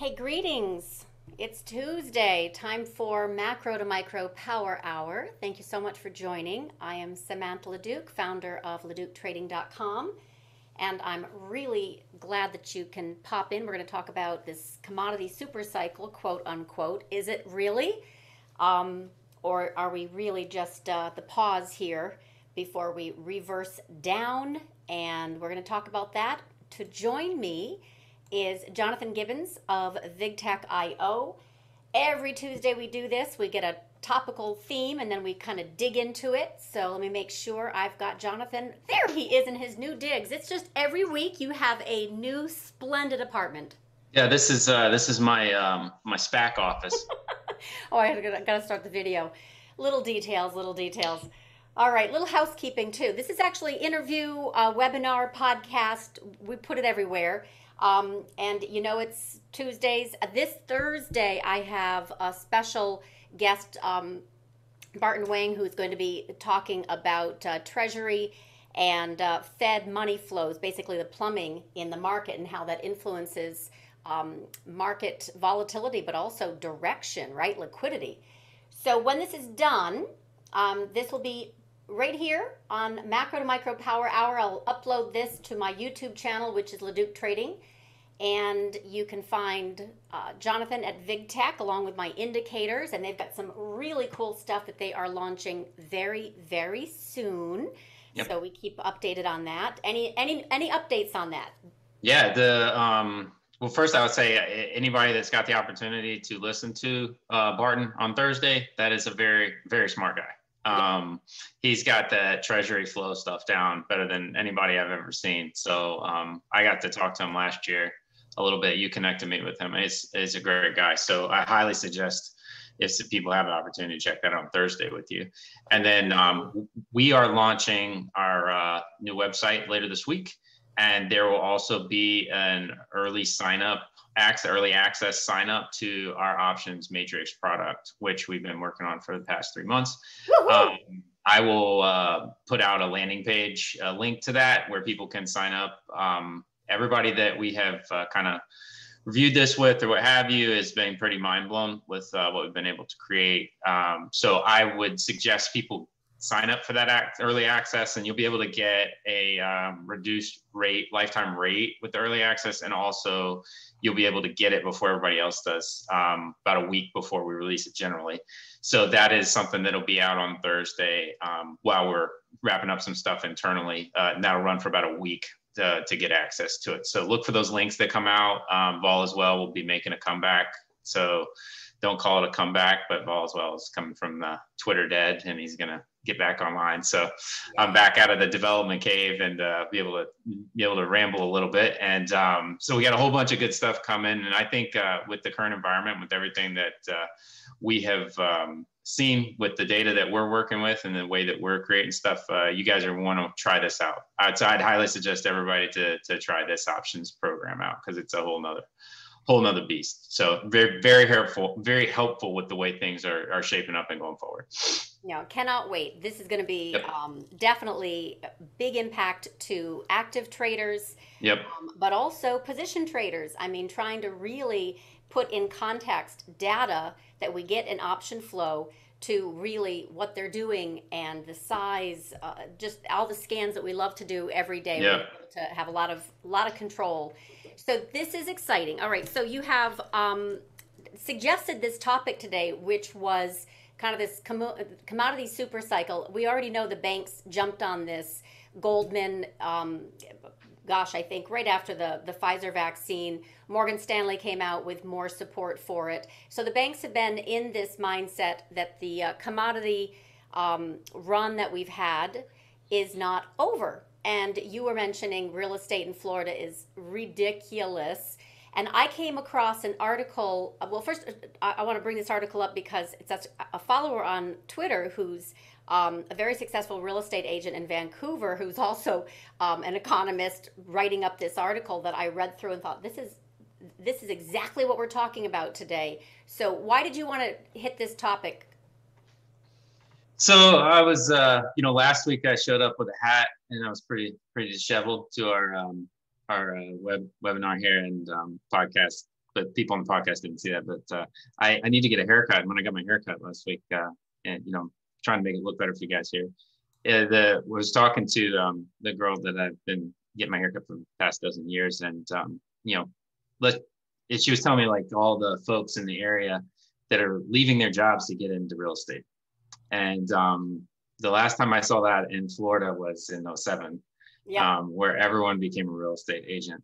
Hey, greetings. It's Tuesday, time for Macro to Micro Power Hour. Thank you so much for joining. I am Samantha LeDuc, founder of LeDucTrading.com, and I'm really glad that you can pop in. We're going to talk about this commodity super cycle, quote unquote. Is it really? Um, or are we really just uh, the pause here before we reverse down? And we're going to talk about that. To join me, is Jonathan Gibbons of VigTech.io. Every Tuesday we do this. We get a topical theme and then we kind of dig into it. So let me make sure I've got Jonathan. There he is in his new digs. It's just every week you have a new splendid apartment. Yeah, this is uh, this is my um, my SPAC office. oh, I gotta, gotta start the video. Little details, little details. All right, little housekeeping too. This is actually interview, uh, webinar, podcast. We put it everywhere. Um, and you know, it's Tuesdays. This Thursday, I have a special guest, um, Barton Wang, who's going to be talking about uh, Treasury and uh, Fed money flows, basically the plumbing in the market and how that influences um, market volatility, but also direction, right? Liquidity. So when this is done, um, this will be right here on Macro to Micro Power Hour. I'll upload this to my YouTube channel, which is LeDuc Trading. And you can find uh, Jonathan at VigTech along with my indicators. And they've got some really cool stuff that they are launching very, very soon. Yep. So we keep updated on that. Any any any updates on that? Yeah, the um well, first I would say anybody that's got the opportunity to listen to uh, Barton on Thursday, that is a very, very smart guy. Um, he's got that treasury flow stuff down better than anybody I've ever seen. So um, I got to talk to him last year a little bit. You connected me with him. He's, he's a great guy. So I highly suggest if people have an opportunity to check that on Thursday with you. And then um, we are launching our uh, new website later this week. And there will also be an early sign up access, early access sign up to our options matrix product, which we've been working on for the past three months. Um, I will uh, put out a landing page, a link to that where people can sign up. Um, everybody that we have uh, kind of reviewed this with or what have you has been pretty mind blown with uh, what we've been able to create. Um, so I would suggest people sign up for that act, early access and you'll be able to get a um, reduced rate lifetime rate with the early access and also you'll be able to get it before everybody else does um, about a week before we release it generally. So that is something that'll be out on thursday um, while we're wrapping up some stuff internally uh, and that'll run for about a week to, to, get access to it. So look for those links that come out. Um, vol as well will be making a comeback. So don't call it a comeback, but Vol as well is coming from the Twitter dead, and he's gonna get back online. So I'm back out of the development cave and uh, be able to be able to ramble a little bit. And um, so we got a whole bunch of good stuff coming. And I think uh, with the current environment, with everything that uh, we have um, seen with the data that we're working with and the way that we're creating stuff, uh, you guys are want to try this out. I'd, I'd highly suggest everybody to to try this options program out because it's a whole nother whole nother beast. So very, very helpful, very helpful with the way things are, are shaping up and going forward. Yeah, cannot wait. This is going to be yep. um, definitely big impact to active traders. Yep. Um, but also position traders. I mean, trying to really put in context data that we get in option flow to really what they're doing and the size, uh, just all the scans that we love to do every day. Yeah. To have a lot of a lot of control so this is exciting. All right. So you have um, suggested this topic today, which was kind of this commodity super cycle. We already know the banks jumped on this. Goldman, um, gosh, I think right after the, the Pfizer vaccine, Morgan Stanley came out with more support for it. So the banks have been in this mindset that the uh, commodity um, run that we've had is not over. And you were mentioning real estate in Florida is ridiculous. And I came across an article. Well, first, I, I want to bring this article up because it's a follower on Twitter who's um, a very successful real estate agent in Vancouver, who's also um, an economist, writing up this article that I read through and thought this is this is exactly what we're talking about today. So, why did you want to hit this topic so I was, uh, you know, last week I showed up with a hat and I was pretty, pretty disheveled to our, um, our uh, web webinar here and um, podcast but people on the podcast didn't see that. But uh, I, I need to get a haircut. And when I got my haircut last week, uh, and you know, trying to make it look better for you guys here. Yeah, the was talking to um, the girl that I've been getting my haircut for the past dozen years, and um, you know, let she was telling me like all the folks in the area that are leaving their jobs to get into real estate. And um, the last time I saw that in Florida was in 07, yeah. um, where everyone became a real estate agent.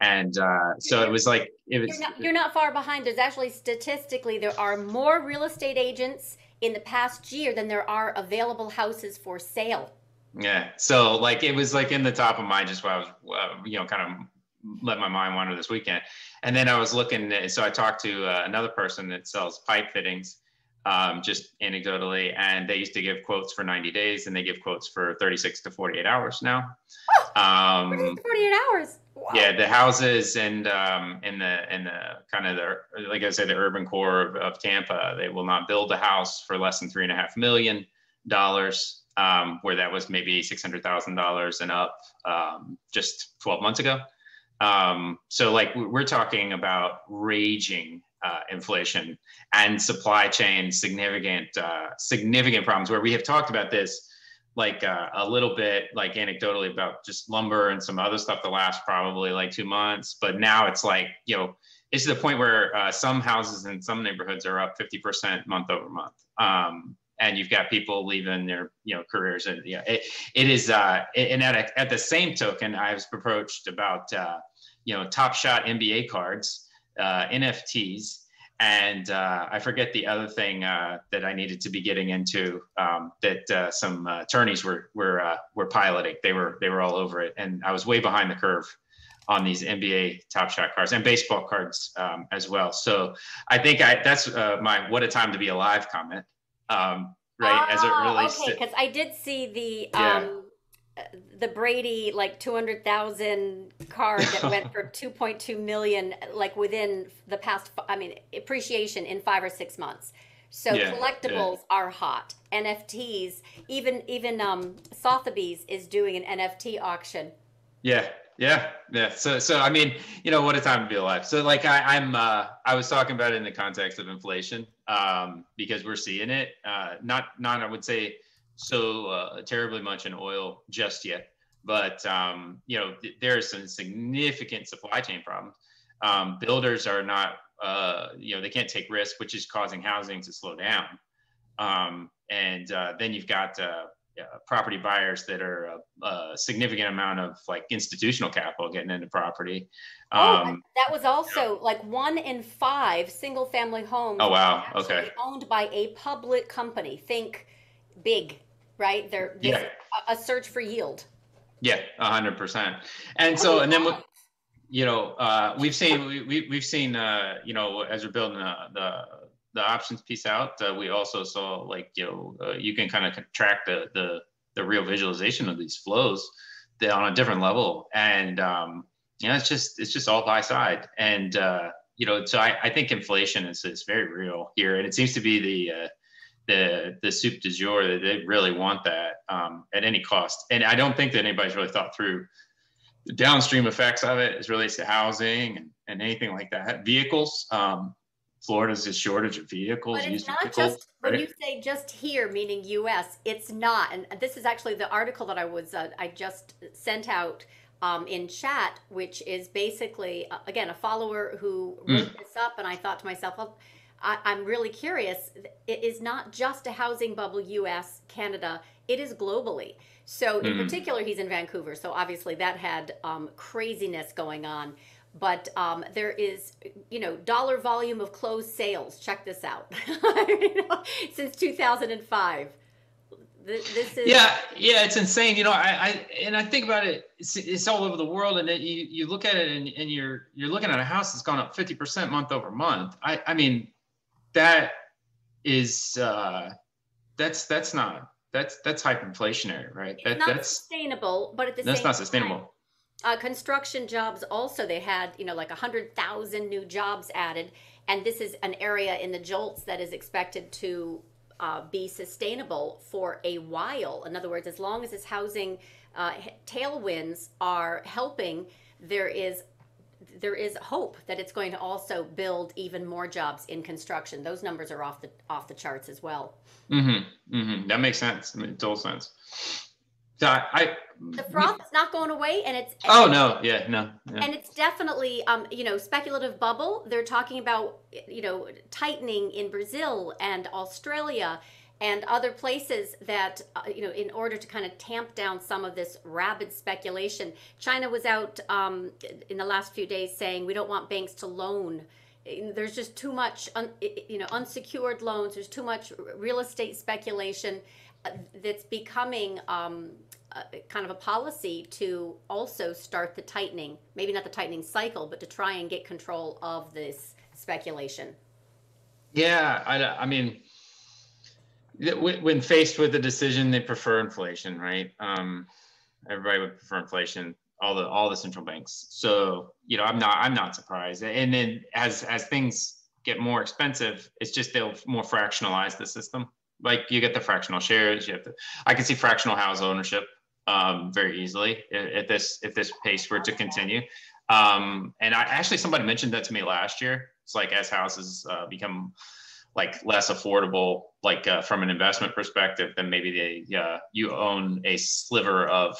And uh, so it was like it was. You're not, you're not far behind. There's actually statistically there are more real estate agents in the past year than there are available houses for sale. Yeah. So like it was like in the top of mind just while I was, uh, you know, kind of let my mind wander this weekend. And then I was looking, so I talked to uh, another person that sells pipe fittings, um, just anecdotally, and they used to give quotes for 90 days, and they give quotes for 36 to 48 hours now. um, 48 hours. Wow. Yeah, the houses and um, in the in the kind of the like I said, the urban core of, of Tampa, they will not build a house for less than three and a half million dollars, um, where that was maybe six hundred thousand dollars and up um, just 12 months ago. Um, so like we're talking about raging uh, inflation and supply chain significant uh, significant problems where we have talked about this like uh, a little bit like anecdotally about just lumber and some other stuff that lasts probably like two months. But now it's like you know it's to the point where uh, some houses in some neighborhoods are up 50% month over month. Um, and you've got people leaving their you know careers and yeah it, it is uh and at, a, at the same token i was approached about uh you know, Top Shot NBA cards, uh, NFTs, and uh, I forget the other thing uh, that I needed to be getting into um, that uh, some uh, attorneys were were uh, were piloting. They were they were all over it, and I was way behind the curve on these NBA Top Shot cards and baseball cards um, as well. So I think I, that's uh, my "What a time to be alive" comment, um, right? as it ah, relates okay, because I did see the. Yeah. The Brady like 200,000 card that went for 2.2 million like within the past I mean appreciation in 5 or 6 months. So yeah, collectibles yeah. are hot. NFTs, even even um Sotheby's is doing an NFT auction. Yeah. Yeah, yeah. So, so I mean, you know, what a time to be alive. So, like, I, I'm, uh, I was talking about it in the context of inflation, um, because we're seeing it. Uh, not, not, I would say, so uh, terribly much in oil just yet, but um, you know th- there are some significant supply chain problems. Um, builders are not, uh, you know, they can't take risk, which is causing housing to slow down. Um, and uh, then you've got uh, property buyers that are a, a, significant amount of like institutional capital getting into property. Oh, um, that was also like one in five single family homes. Oh wow! Okay. Owned by a public company. Think big right? There, yeah. a, search for yield. Yeah, a hundred percent. And so, and then, you know, uh, we've seen we, we have seen uh, you know as we're building the the, the options piece out, uh, we also saw like you know uh, you can kind of track the the the real visualization of these flows on a different level, and um, you know it's just it's just all buy side, and uh, you know so I, I think inflation is is very real here, and it seems to be the uh, the the soup du jour they really want that um, at any cost. And I don't think that anybody's really thought through the downstream effects of it as relates to housing and, and anything like that. Vehicles. Um, Florida's a shortage of vehicles. But it's not vehicles, just right? when you say just here, meaning U.S. It's not, and this is actually the article that I was uh, I just sent out um, in chat, which is basically uh, again a follower who wrote mm. this up, and I thought to myself, well I, am really curious. It is not just a housing bubble, US, Canada, it is globally. So, in mm. particular, he's in Vancouver. So, obviously, that had um, craziness going on. But um, there is, you know, dollar volume of closed sales. Check this out. Since 2005. This is yeah, yeah, it's insane. You know, I, I and I think about it. It's, it's all over the world, and you you look at it, and, and you're you're looking at a house that's gone up fifty percent month over month. I I mean, that is uh, that's that's not that's that's hyperinflationary, right? That, not that's sustainable, but at the that's same not sustainable. Time, uh, construction jobs also they had you know like a hundred thousand new jobs added, and this is an area in the JOLTS that is expected to uh, be sustainable for a while. In other words, as long as this housing uh, tailwinds are helping, there is there is hope that it's going to also build even more jobs in construction. Those numbers are off the off the charts as well. Mm-hmm. Mm-hmm. That makes sense. It makes total sense. So I, I the froth is not going away, and it's oh no, yeah, no, yeah. and it's definitely um you know speculative bubble. They're talking about you know tightening in Brazil and Australia and other places that uh, you know in order to kind of tamp down some of this rabid speculation china was out um, in the last few days saying we don't want banks to loan. There's just too much un, you know unsecured loans there's too much real estate speculation uh, that's becoming um, kind of a policy to also start the tightening maybe not the tightening cycle but to try and get control of this speculation. Yeah i, I mean when faced with a decision, they prefer inflation, right? Um, everybody would prefer inflation. All the all the central banks. So you know, I'm not I'm not surprised. And then as as things get more expensive, it's just they'll more fractionalize the system. Like you get the fractional shares. You have to. I can see fractional house ownership um, very easily if this if this pace were to continue. Um, and I actually somebody mentioned that to me last year. It's like as houses uh, become like less affordable, like uh, from an investment perspective, than maybe they uh, you own a sliver of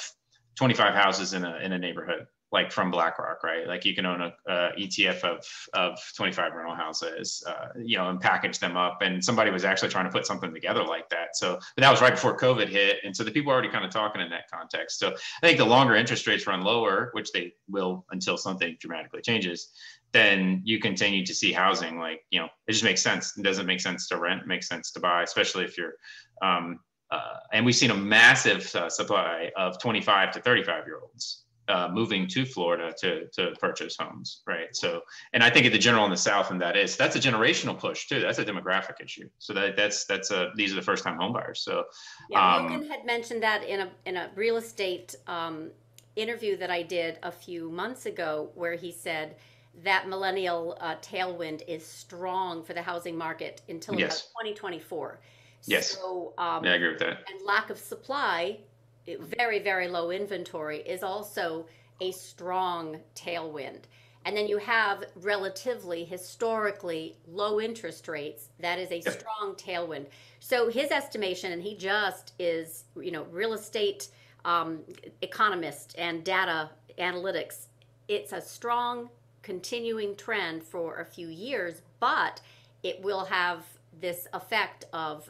25 houses in a in a neighborhood, like from BlackRock, right? Like you can own a, a ETF of of 25 rental houses, uh, you know, and package them up. And somebody was actually trying to put something together like that. So, but that was right before COVID hit, and so the people are already kind of talking in that context. So I think the longer interest rates run lower, which they will until something dramatically changes, then you continue to see housing like you know it just makes sense it doesn't make sense to rent it makes sense to buy especially if you're um, uh, and we've seen a massive uh, supply of 25 to 35 year olds uh, moving to Florida to to purchase homes, right? So, and I think at the general in the South, and that is that's a generational push too. That's a demographic issue. So that that's that's a these are the first time homebuyers. So, yeah, um, Logan had mentioned that in a in a real estate um, interview that I did a few months ago, where he said that millennial uh, tailwind is strong for the housing market until yes. about 2024. Yes. So, um, yeah, I agree with that. And lack of supply, very, very low inventory, is also a strong tailwind. And then you have relatively historically low interest rates. That is a strong tailwind. So his estimation, and he just is, you know, real estate um, economist and data analytics. It's a strong continuing trend for a few years, but it will have this effect of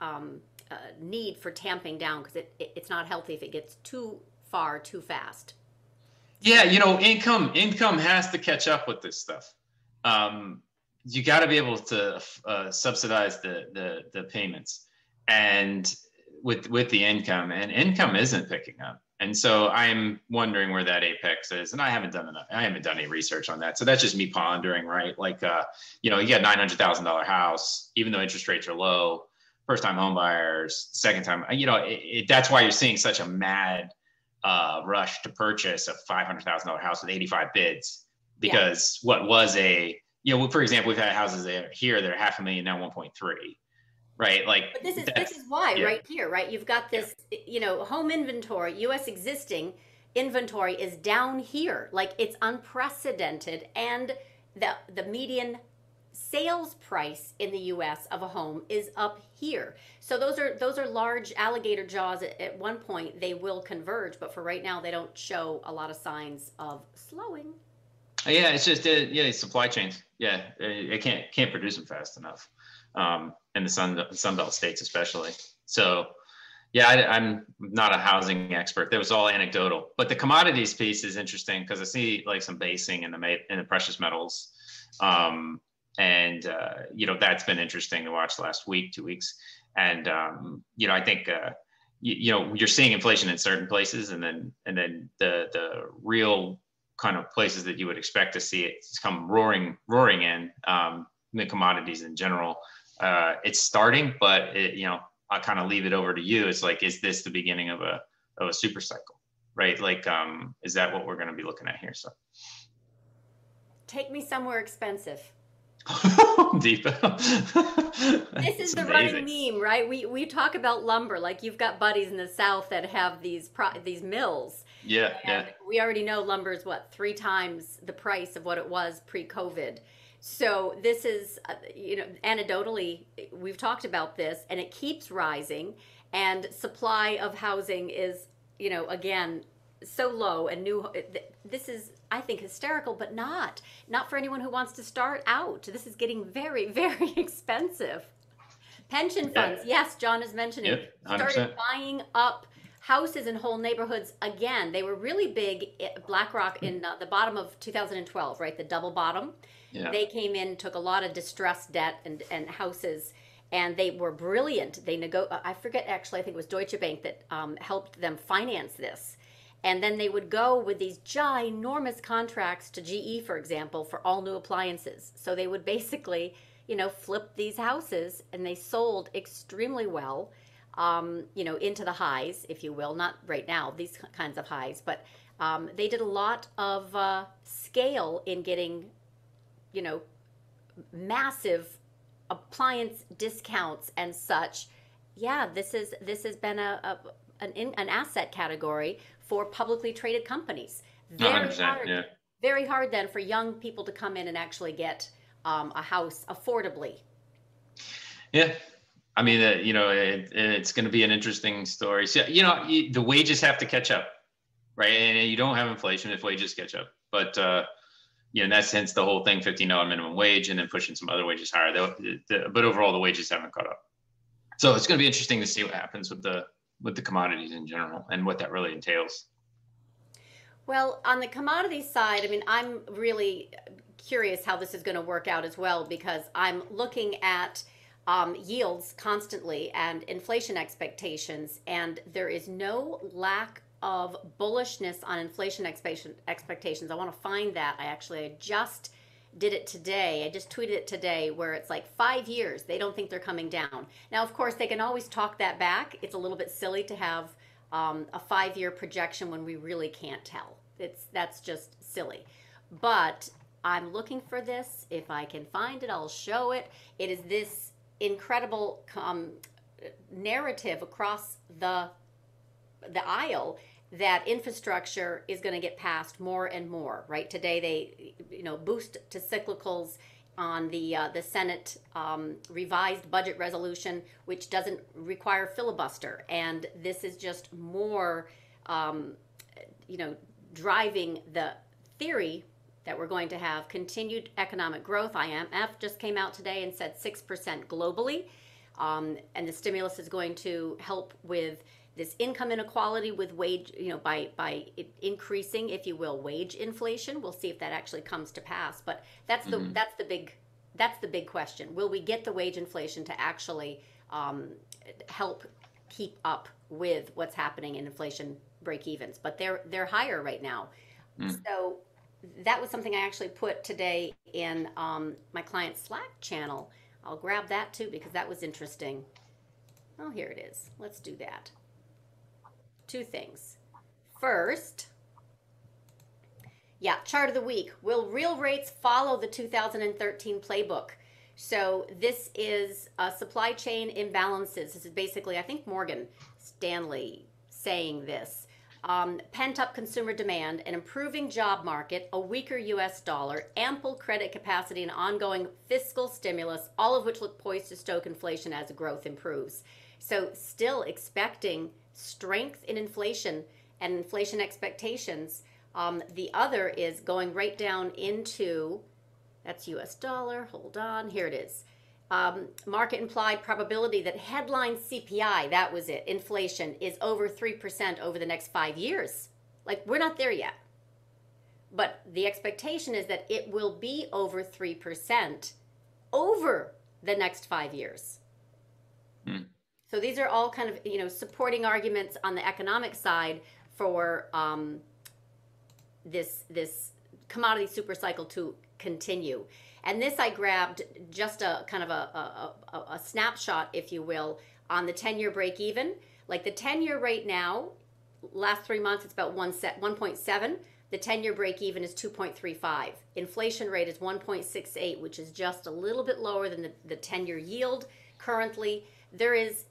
um, uh, need for tamping down because it, it, it's not healthy if it gets too far too fast. Yeah, you know, income income has to catch up with this stuff. Um, you got to be able to uh, subsidize the, the the payments, and with with the income, and income isn't picking up. And so I'm wondering where that apex is, and I haven't done enough. I haven't done any research on that. So that's just me pondering, right? Like, uh, you know, you get nine hundred thousand dollar house, even though interest rates are low. First time home buyers, second time, you know, it, it, that's why you're seeing such a mad uh, rush to purchase a five hundred thousand dollar house with eighty five bids, because yeah. what was a, you know, for example, we've had houses here that are half a million now one point three right? Like, but this is this is why yeah. right here, right? You've got this, yeah. you know, home inventory, U.S. existing inventory is down here, like it's unprecedented, and the the median sales price in the U.S. of a home is up here. So those are those are large alligator jaws. At, at one point, they will converge, but for right now, they don't show a lot of signs of slowing. Yeah, it's just uh, yeah, supply chains. Yeah, it can't can't produce them fast enough um, in the Sun Sunbelt states, especially. So, yeah, I, am not a housing expert. That was all anecdotal, but the commodities piece is interesting because I see like some basing in the in the precious metals, um, and uh, you know that's been interesting to watch last week, two weeks, and um, you know I think. Uh, you, you know you're seeing inflation in certain places and then and then the the real kind of places that you would expect to see it come roaring roaring in um, the commodities in general uh, it's starting, but it, you know, I kind of leave it over to you. It's like, is this the beginning of a of a super cycle, right? Like, um, is that what we're going to be looking at here? So, take me somewhere expensive. Deep. this is the running meme, right? We we talk about lumber, like you've got buddies in the South that have these pro- these mills, Yeah, yeah. we already know lumber is what three times the price of what it was pre-COVID. So this is, uh, you know, anecdotally, we've talked about this, and it keeps rising. And supply of housing is, you know, again, so low. And new, this is, I think, hysterical, but not, not for anyone who wants to start out. This is getting very, very expensive. Pension Yeah. funds, yes, John is mentioning, Yep, started buying up houses in whole neighborhoods again. They were really big. at BlackRock in uh, the bottom of 2012, right? The double bottom. They came in, took a lot of distressed debt and, and houses, and they were brilliant. They nego- I forget actually. I think it was Deutsche Bank that um, helped them finance this. And then they would go with these ginormous contracts to GE, for example, for all new appliances. So they would basically, you know, flip these houses, and they sold extremely well um, you know, into the highs, if you will. Not right now, these kinds of highs, but um, they did a lot of uh, scale in getting, you know, massive appliance discounts and such. Yeah, this is this has been a, a an in, an asset category for publicly traded companies. Very 100%, hard, yeah. very hard then for young people to come in and actually get um, a house affordably. Yeah. I mean, uh, you know, it, it's going to be an interesting story. So, you know, you, the wages have to catch up, right? And you don't have inflation if wages catch up. But, uh, you know, that's hence the whole thing $15 minimum wage and then pushing some other wages higher. The, the, but overall, the wages haven't caught up. So it's going to be interesting to see what happens with the with the commodities in general and what that really entails. Well, on the commodity side, I mean, I'm really curious how this is going to work out as well because I'm looking at um, yields constantly and inflation expectations, and there is no lack of bullishness on inflation expectations. I want to find that. I actually just did it today. I just tweeted it today where it's like five years. They don't think they're coming down. Now, of course, they can always talk that back. It's a little bit silly to have um, a five year projection when we really can't tell. It's that's just silly. But I'm looking for this. If I can find it, I'll show it. It is this incredible um, narrative across the the aisle that infrastructure is going to get passed more and more. Right today, they you know boost to cyclicals on the uh, the Senate um, revised budget resolution, which doesn't require filibuster, and this is just more, um, you know, driving the theory that we're going to have continued economic growth. IMF just came out today and said six percent globally, um, and the stimulus is going to help with this income inequality with wage, you know, by by increasing, if you will, wage inflation. We'll see if that actually comes to pass. But that's the that's the big that's the big question. Will we get the wage inflation to actually um, help keep up with what's happening in inflation break evens? But they're they're higher right now. So that was something I actually put today in um, my client Slack channel. I'll grab that too because that was interesting. Oh, here it is. Let's do that two things. First, yeah, chart of the week. Will real rates follow the 2013 playbook? So this is uh, supply chain imbalances. This is basically, I think Morgan Stanley saying this. Um, pent up consumer demand, an improving job market, a weaker US dollar, ample credit capacity, and ongoing fiscal stimulus, all of which look poised to stoke inflation as growth improves. So, still expecting strength in inflation and inflation expectations. Um, the other is going right down into that's US dollar. Hold on, here it is. Um, market implied probability that headline CPI, that was it, inflation is over 3% over the next five years. Like, we're not there yet. But the expectation is that it will be over 3% over the next five years. So these are all kind of you know supporting arguments on the economic side for um, this this commodity super cycle to continue. And this I grabbed just a kind of a, a, a, a snapshot, if you will, on the 10 year break even. Like the 10 year rate now, last three months, it's about one set 1.7. The 10 year break even is 2.35. Inflation rate is 1.68, which is just a little bit lower than the, the 10 year yield currently. There is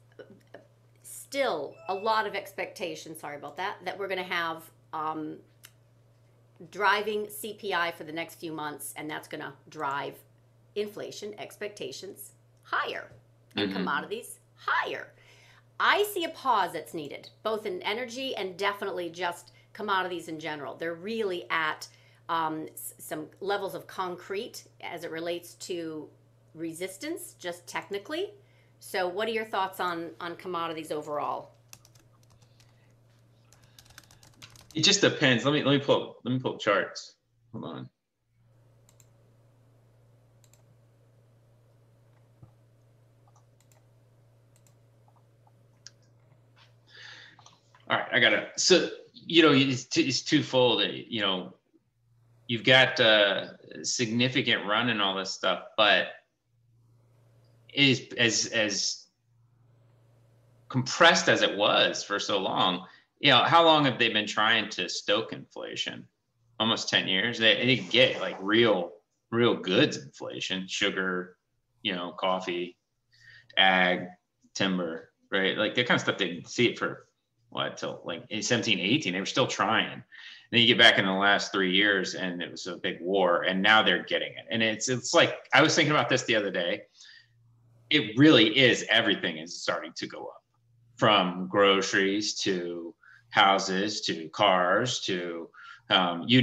still a lot of expectation, sorry about that, that we're going to have um, driving CPI for the next few months, and that's going to drive inflation expectations higher and Mhm. commodities higher. I see a pause that's needed, both in energy and definitely just commodities in general. They're really at um, s- some levels of concrete as it relates to resistance, just technically. So, what are your thoughts on on commodities overall? It just depends. Let me let me pull let me pull up charts. Hold on. All right, I gotta. So you know, it's, it's twofold. You know, you've got uh, significant run and all this stuff, but is as as compressed as it was for so long you know, how long have they been trying to stoke inflation? Almost 10 years. They, they didn't get like real, real goods inflation, sugar, you know, coffee, ag, timber, right? Like that kind of stuff. They didn't see it for what till like in 17, 18. They were still trying. Then you get back in the last three years and it was a big war and now they're getting it. And it's it's like I was thinking about this the other day. It really is everything is starting to go up. From groceries to houses to cars to um, you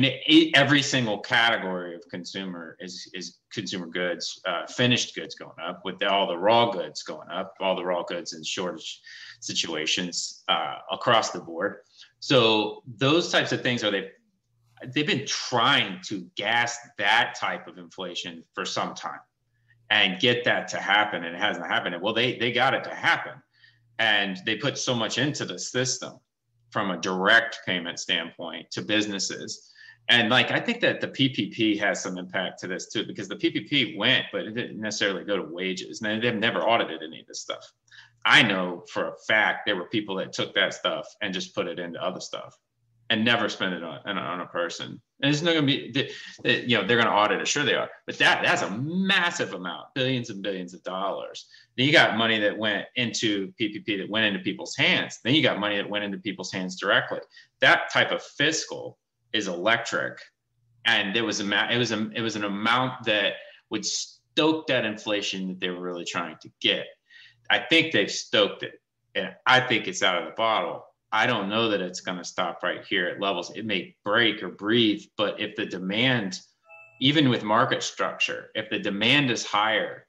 every single category of consumer is is consumer goods uh, finished goods going up with all the raw goods going up all the raw goods in shortage situations uh, across the board. So those types of things are they they've been trying to gas that type of inflation for some time and get that to happen and it hasn't happened well they they got it to happen and they put so much into the system from a direct payment standpoint to businesses. And like I think that the PPP has some impact to this too, because the PPP went, but it didn't necessarily go to wages. And they've never audited any of this stuff. I know for a fact there were people that took that stuff and just put it into other stuff and never spend it on, on, a- person. And it's not going to be, you know, they're going to audit it. Sure they are, but that that's a massive amount, billions and billions of dollars. Then you got money that went into PPP that went into people's hands. Then you got money that went into people's hands directly. That type of fiscal is electric, and it was a it was a it was an amount that would stoke that inflation that they were really trying to get. I think they've stoked it, and I think it's out of the bottle. I don't know that it's going to stop right here at levels. It may break or breathe, but if the demand, even with market structure, if the demand is higher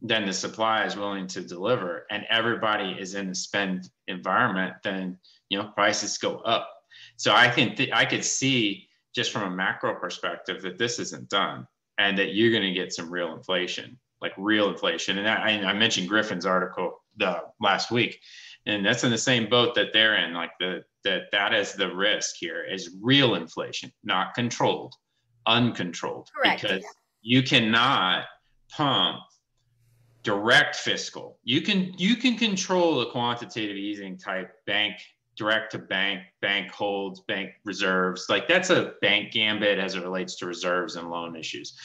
than the supply is willing to deliver, and everybody is in the spend environment, then you know prices go up. So I can th- I could see just from a macro perspective that this isn't done, and that you're going to get some real inflation, like real inflation. And I, I mentioned Griffin's article the last week and that's in the same boat that they're in like the that that is the risk here is real inflation not controlled uncontrolled. Correct, because yeah. you cannot pump direct fiscal. You can you can control the quantitative easing type bank direct to bank bank holds bank reserves. Like that's a bank gambit as it relates to reserves and loan issues.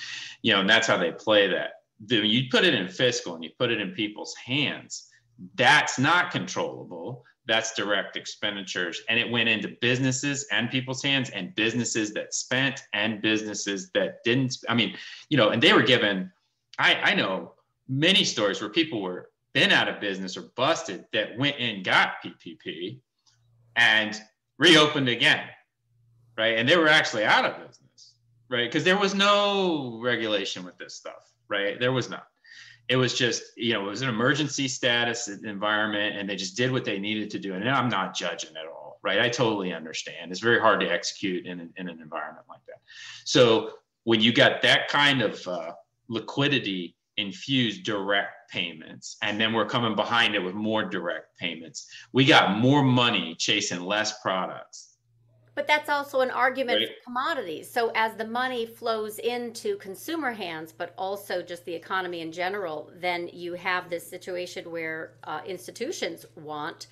You know and that's how they play that. The, you put it in fiscal and you put it in people's hands that's not controllable. That's direct expenditures. And it went into businesses and people's hands and businesses that spent and businesses that didn't i mean you know and they were given i i know many stories where people were been out of business or busted that went and got ppp and reopened again right? And they were actually out of business right? Because there was no regulation with this stuff right? There was none it was just you know it was an emergency status environment and they just did what they needed to do. And i'm not judging at all right? I totally understand. It's very hard to execute in, an- in an environment like that. So when you got that kind of uh, liquidity infused direct payments and then we're coming behind it with more direct payments we got more money chasing less products But that's also an argument Right. for commodities. So as the money flows into consumer hands, but also just the economy in general, then you have this situation where uh, institutions want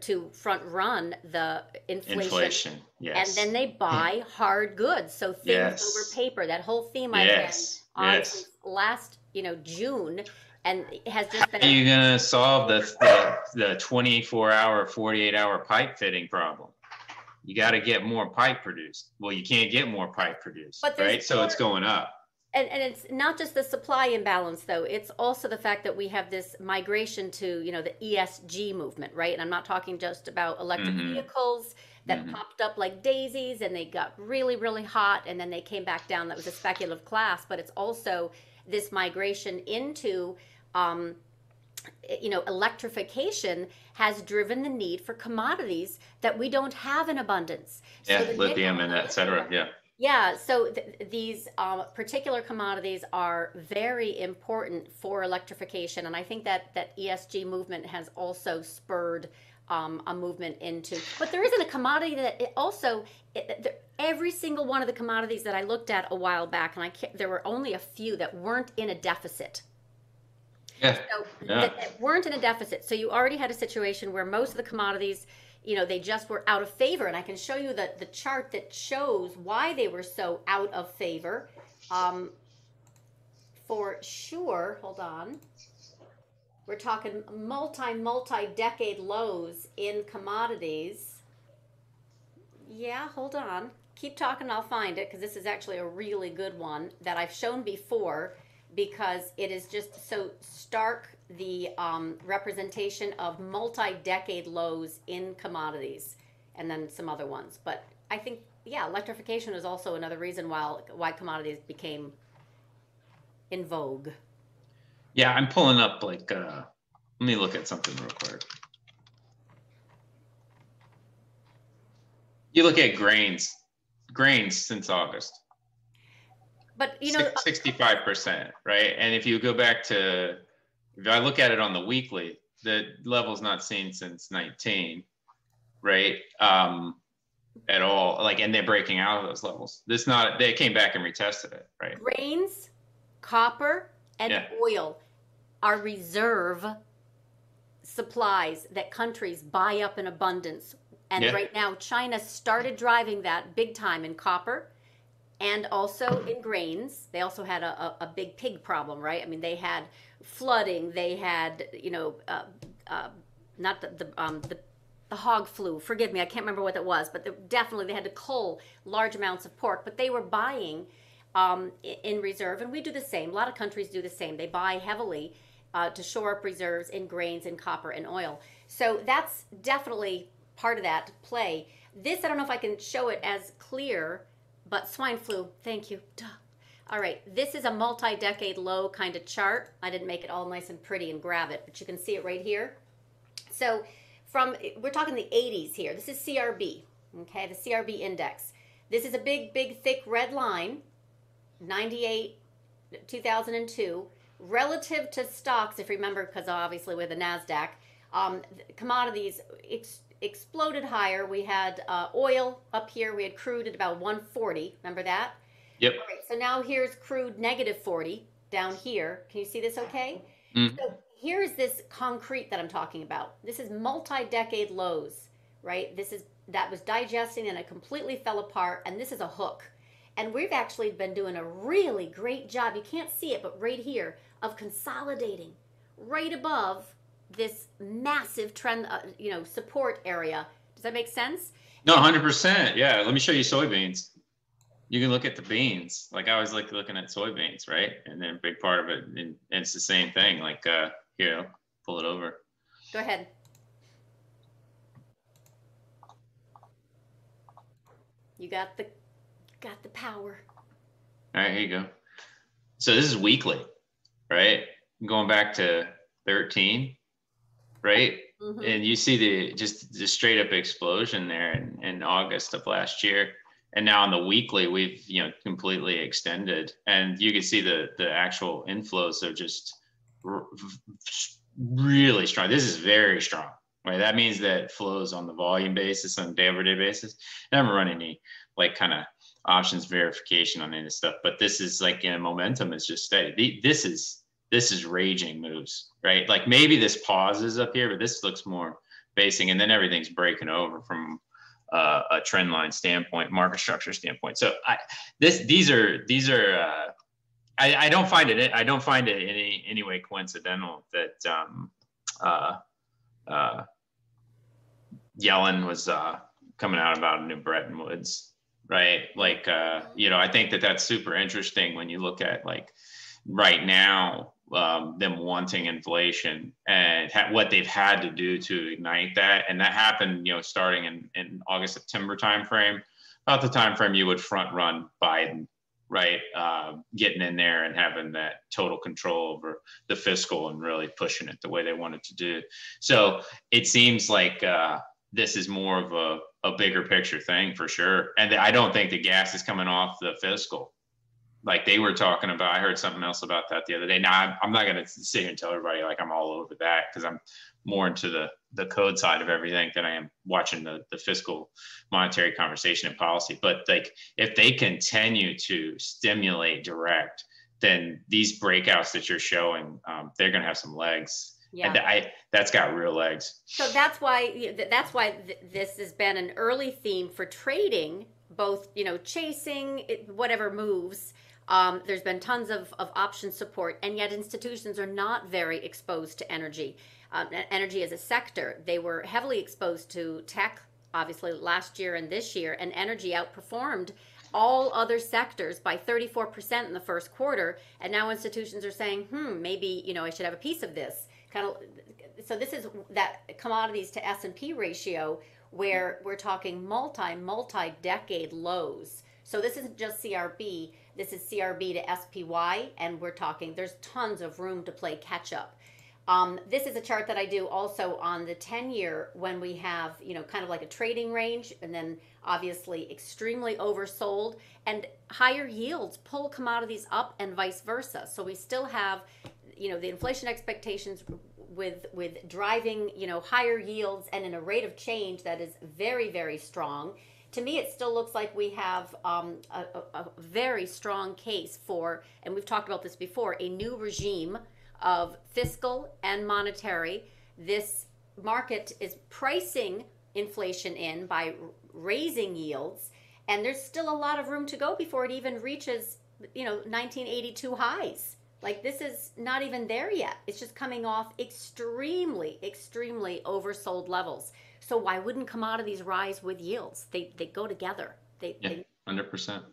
to front run the inflation. inflation yes And then they buy hard goods. So things Yes. over paper, that whole theme I've yes been on yes last, you know, June, and has just How are you gonna solve the, the, the 24 hour, 48 hour pipe fitting problem? You got to get more pipe produced. Well, you can't get more pipe produced, right? So it's going up. And, and it's not just the supply imbalance though it's also the fact that we have this migration to you know the esg movement right and i'm not talking just about electric Mhm. vehicles that Mhm. popped up like daisies and they got really really hot and then they came back down that was a speculative class but it's also this migration into um, you know electrification has driven the need for commodities that we don't have in abundance Yeah, the lithium and et cetera. Yeah. yeah, so th- these um, particular commodities are very important for electrification, and I think that that ESG movement has also spurred um, a movement into. But there isn't a commodity that it also it, there, every single one of the commodities that I looked at a while back, and I can't, there were only a few that weren't in a deficit. Yeah. So Yeah. that, that weren't in a deficit. So you already had a situation where most of the commodities, you know, they just were out of favor. And I can show you the, the chart that shows why they were so out of favor. Um, for sure, hold on. We're talking multi, multi decade lows in commodities. Yeah, hold on. Keep talking, I'll find it because this is actually a really good one that I've shown before because it is just so stark the um, representation of multi-decade lows in commodities and then some other ones. But i think yeah electrification is also another reason why why commodities became in vogue. Yeah, I'm pulling up like uh let me look at something real quick. You look at grains, grains since August, but you know sixty-five percent, right? And if you go back to, if I look at it on the weekly, the level's not seen since nineteen, right? Um, at all, like, and they're breaking out of those levels. This not, they came back and retested it, right? grains copper and Yeah. oil are reserve supplies that countries buy up in abundance and Yeah. right now china started driving that big time in copper and also in grains they also had a, a, a big pig problem right i mean they had flooding they had you know uh, uh, not the the, um, the the hog flu forgive me i can't remember what it was but they, definitely they had to cull large amounts of pork but they were buying um, in reserve, and we do the same. A lot of countries do the same. They buy heavily uh, to shore up reserves in grains and copper and oil. So that's definitely part of that play. This, I don't know if I can show it as clear, but swine flu, thank you. Duh. All right, this is a multi decade low kind of chart. I didn't make it all nice and pretty and grab it, but you can see it right here. So from we're talking the 80s here. This is CRB, okay, the CRB index. This is a big, big, thick red line, 98, 2002. Relative to stocks, if you remember, because obviously with the NASDAQ, um, commodities exploded higher. We had uh, oil up here, we had crude at about 140. Remember that? Yep. All right, so now here's crude negative 40 down here. Can you see this okay? Mhm. So here's this concrete that I'm talking about. This is multi-decade lows, right? This is that was digesting and it completely fell apart and this is a hook. And we've actually been doing a really great job. You can't see it, but right here of consolidating right above this massive trend, uh, you know, support area. Does that make sense? No, hundred percent. Yeah. Let me show you soybeans. You can look at the beans. Like I always like looking at soybeans, right? And then a big part of it, and, it's the same thing. Like uh here, pull it over. Go ahead. You got the got the power. All right, here you go. So this is weekly, right? Going back to 13, right? Mhm. And you see the just the straight up explosion there in, in August of last year. And now on the weekly, we've you know completely extended, and you can see the the actual inflows are just r- really strong. This is very strong, right? That means that flows on the volume basis, on day over day basis. I haven't run any like kind of options verification on any stuff, but this is like you know, momentum is just steady. The- This is this is raging moves, right? Like maybe this pauses up here, but this looks more basing, and then everything's breaking over from uh, a trend line standpoint, market structure standpoint. So I this these are these are uh, I, I don't find it I don't find it any any way coincidental that um, uh, uh, Yellen was uh, coming out about New Bretton Woods, right? Like, uh, you know, I think that that's super interesting when you look at like right now um, them wanting inflation and ha- what they've had to do to ignite that, and that happened, you know, starting in in August September timeframe, about the timeframe you would front run Biden right? Uh, getting in there and having that total control over the fiscal and really pushing it the way they wanted to do. So it seems like uh, this is more of a, a bigger picture thing for sure. And I don't think the gas is coming off the fiscal. Like they were talking about, I heard something else about that the other day. Now, I'm, I'm not going to sit here and tell everybody like I'm all over that because I'm more into the the code side of everything than I am watching the the fiscal monetary conversation and policy. But like if they continue to stimulate direct, then these breakouts that you're showing, um, they're going to have some legs. Yeah. And I that's got real legs. So that's why that's why this has been an early theme for trading, both you know chasing whatever moves. Um, there's been tons of, of option support, and yet institutions are not very exposed to energy um, energy as a sector. They were heavily exposed to tech, obviously, last year and this year, and energy outperformed all other sectors by 34% in the first quarter. And now institutions are saying, hmm, maybe, you know, I should have a piece of this. Kind of, so this is that commodities to S&P ratio where we're talking multi, multi-decade lows. So this isn't just CRB, this is CRB to SPY, and we're talking, there's tons of room to play catch up. Um, this is a chart that I do also on the 10 year when we have, you know, kind of like a trading range and then obviously extremely oversold and higher yields pull commodities up and vice versa. So we still have, you know, the inflation expectations with with driving, you know, higher yields and in a rate of change that is very, very strong. To me, it still looks like we have um, a, a, a very strong case for, and we've talked about this before, a new regime of fiscal and monetary. This market is pricing inflation in by raising yields, and there's still a lot of room to go before it even reaches, you know, 1982 highs. Like this is not even there yet. It's just coming off extremely, extremely oversold levels. So why wouldn't commodities rise with yields? They they go together. They yeah, hundred percent.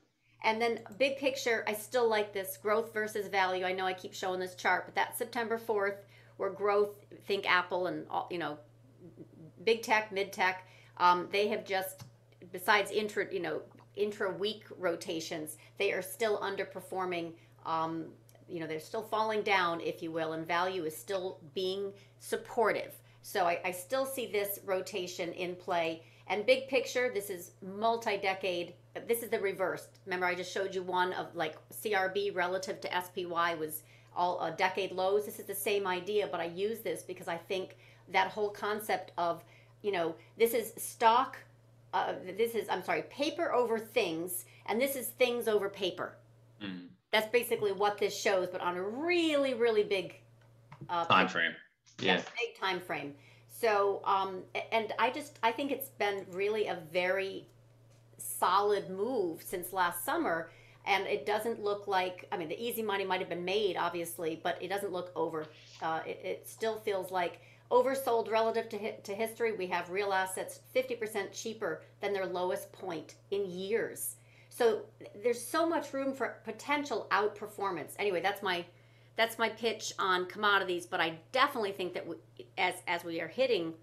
And then big picture, I still like this growth versus value. I know I keep showing this chart, but that September 4th, where growth, think Apple and all, you know, big tech, mid tech, um, they have just, besides intra, you know, intra week rotations, they are still underperforming. Um, you know, they're still falling down, if you will, and value is still being supportive. So I, I still see this rotation in play. And big picture, this is multi decade this is the reverse. Remember, I just showed you one of like CRB relative to SPY was all a decade lows. This is the same idea, but I use this because I think that whole concept of, you know, this is stock, uh, this is, I'm sorry, paper over things, and this is things over paper. Mm. That's basically what this shows, but on a really, really big uh, time frame. Yeah. Yes, big time frame. So, um, and I just, I think it's been really a very solid move since last summer and it doesn't look like i mean the easy money might have been made obviously but it doesn't look over uh, it, it, still feels like oversold relative to, to history we have real assets 50% cheaper than their lowest point in years so there's so much room for potential outperformance anyway that's my that's my pitch on commodities but i definitely think that we, as as we are hitting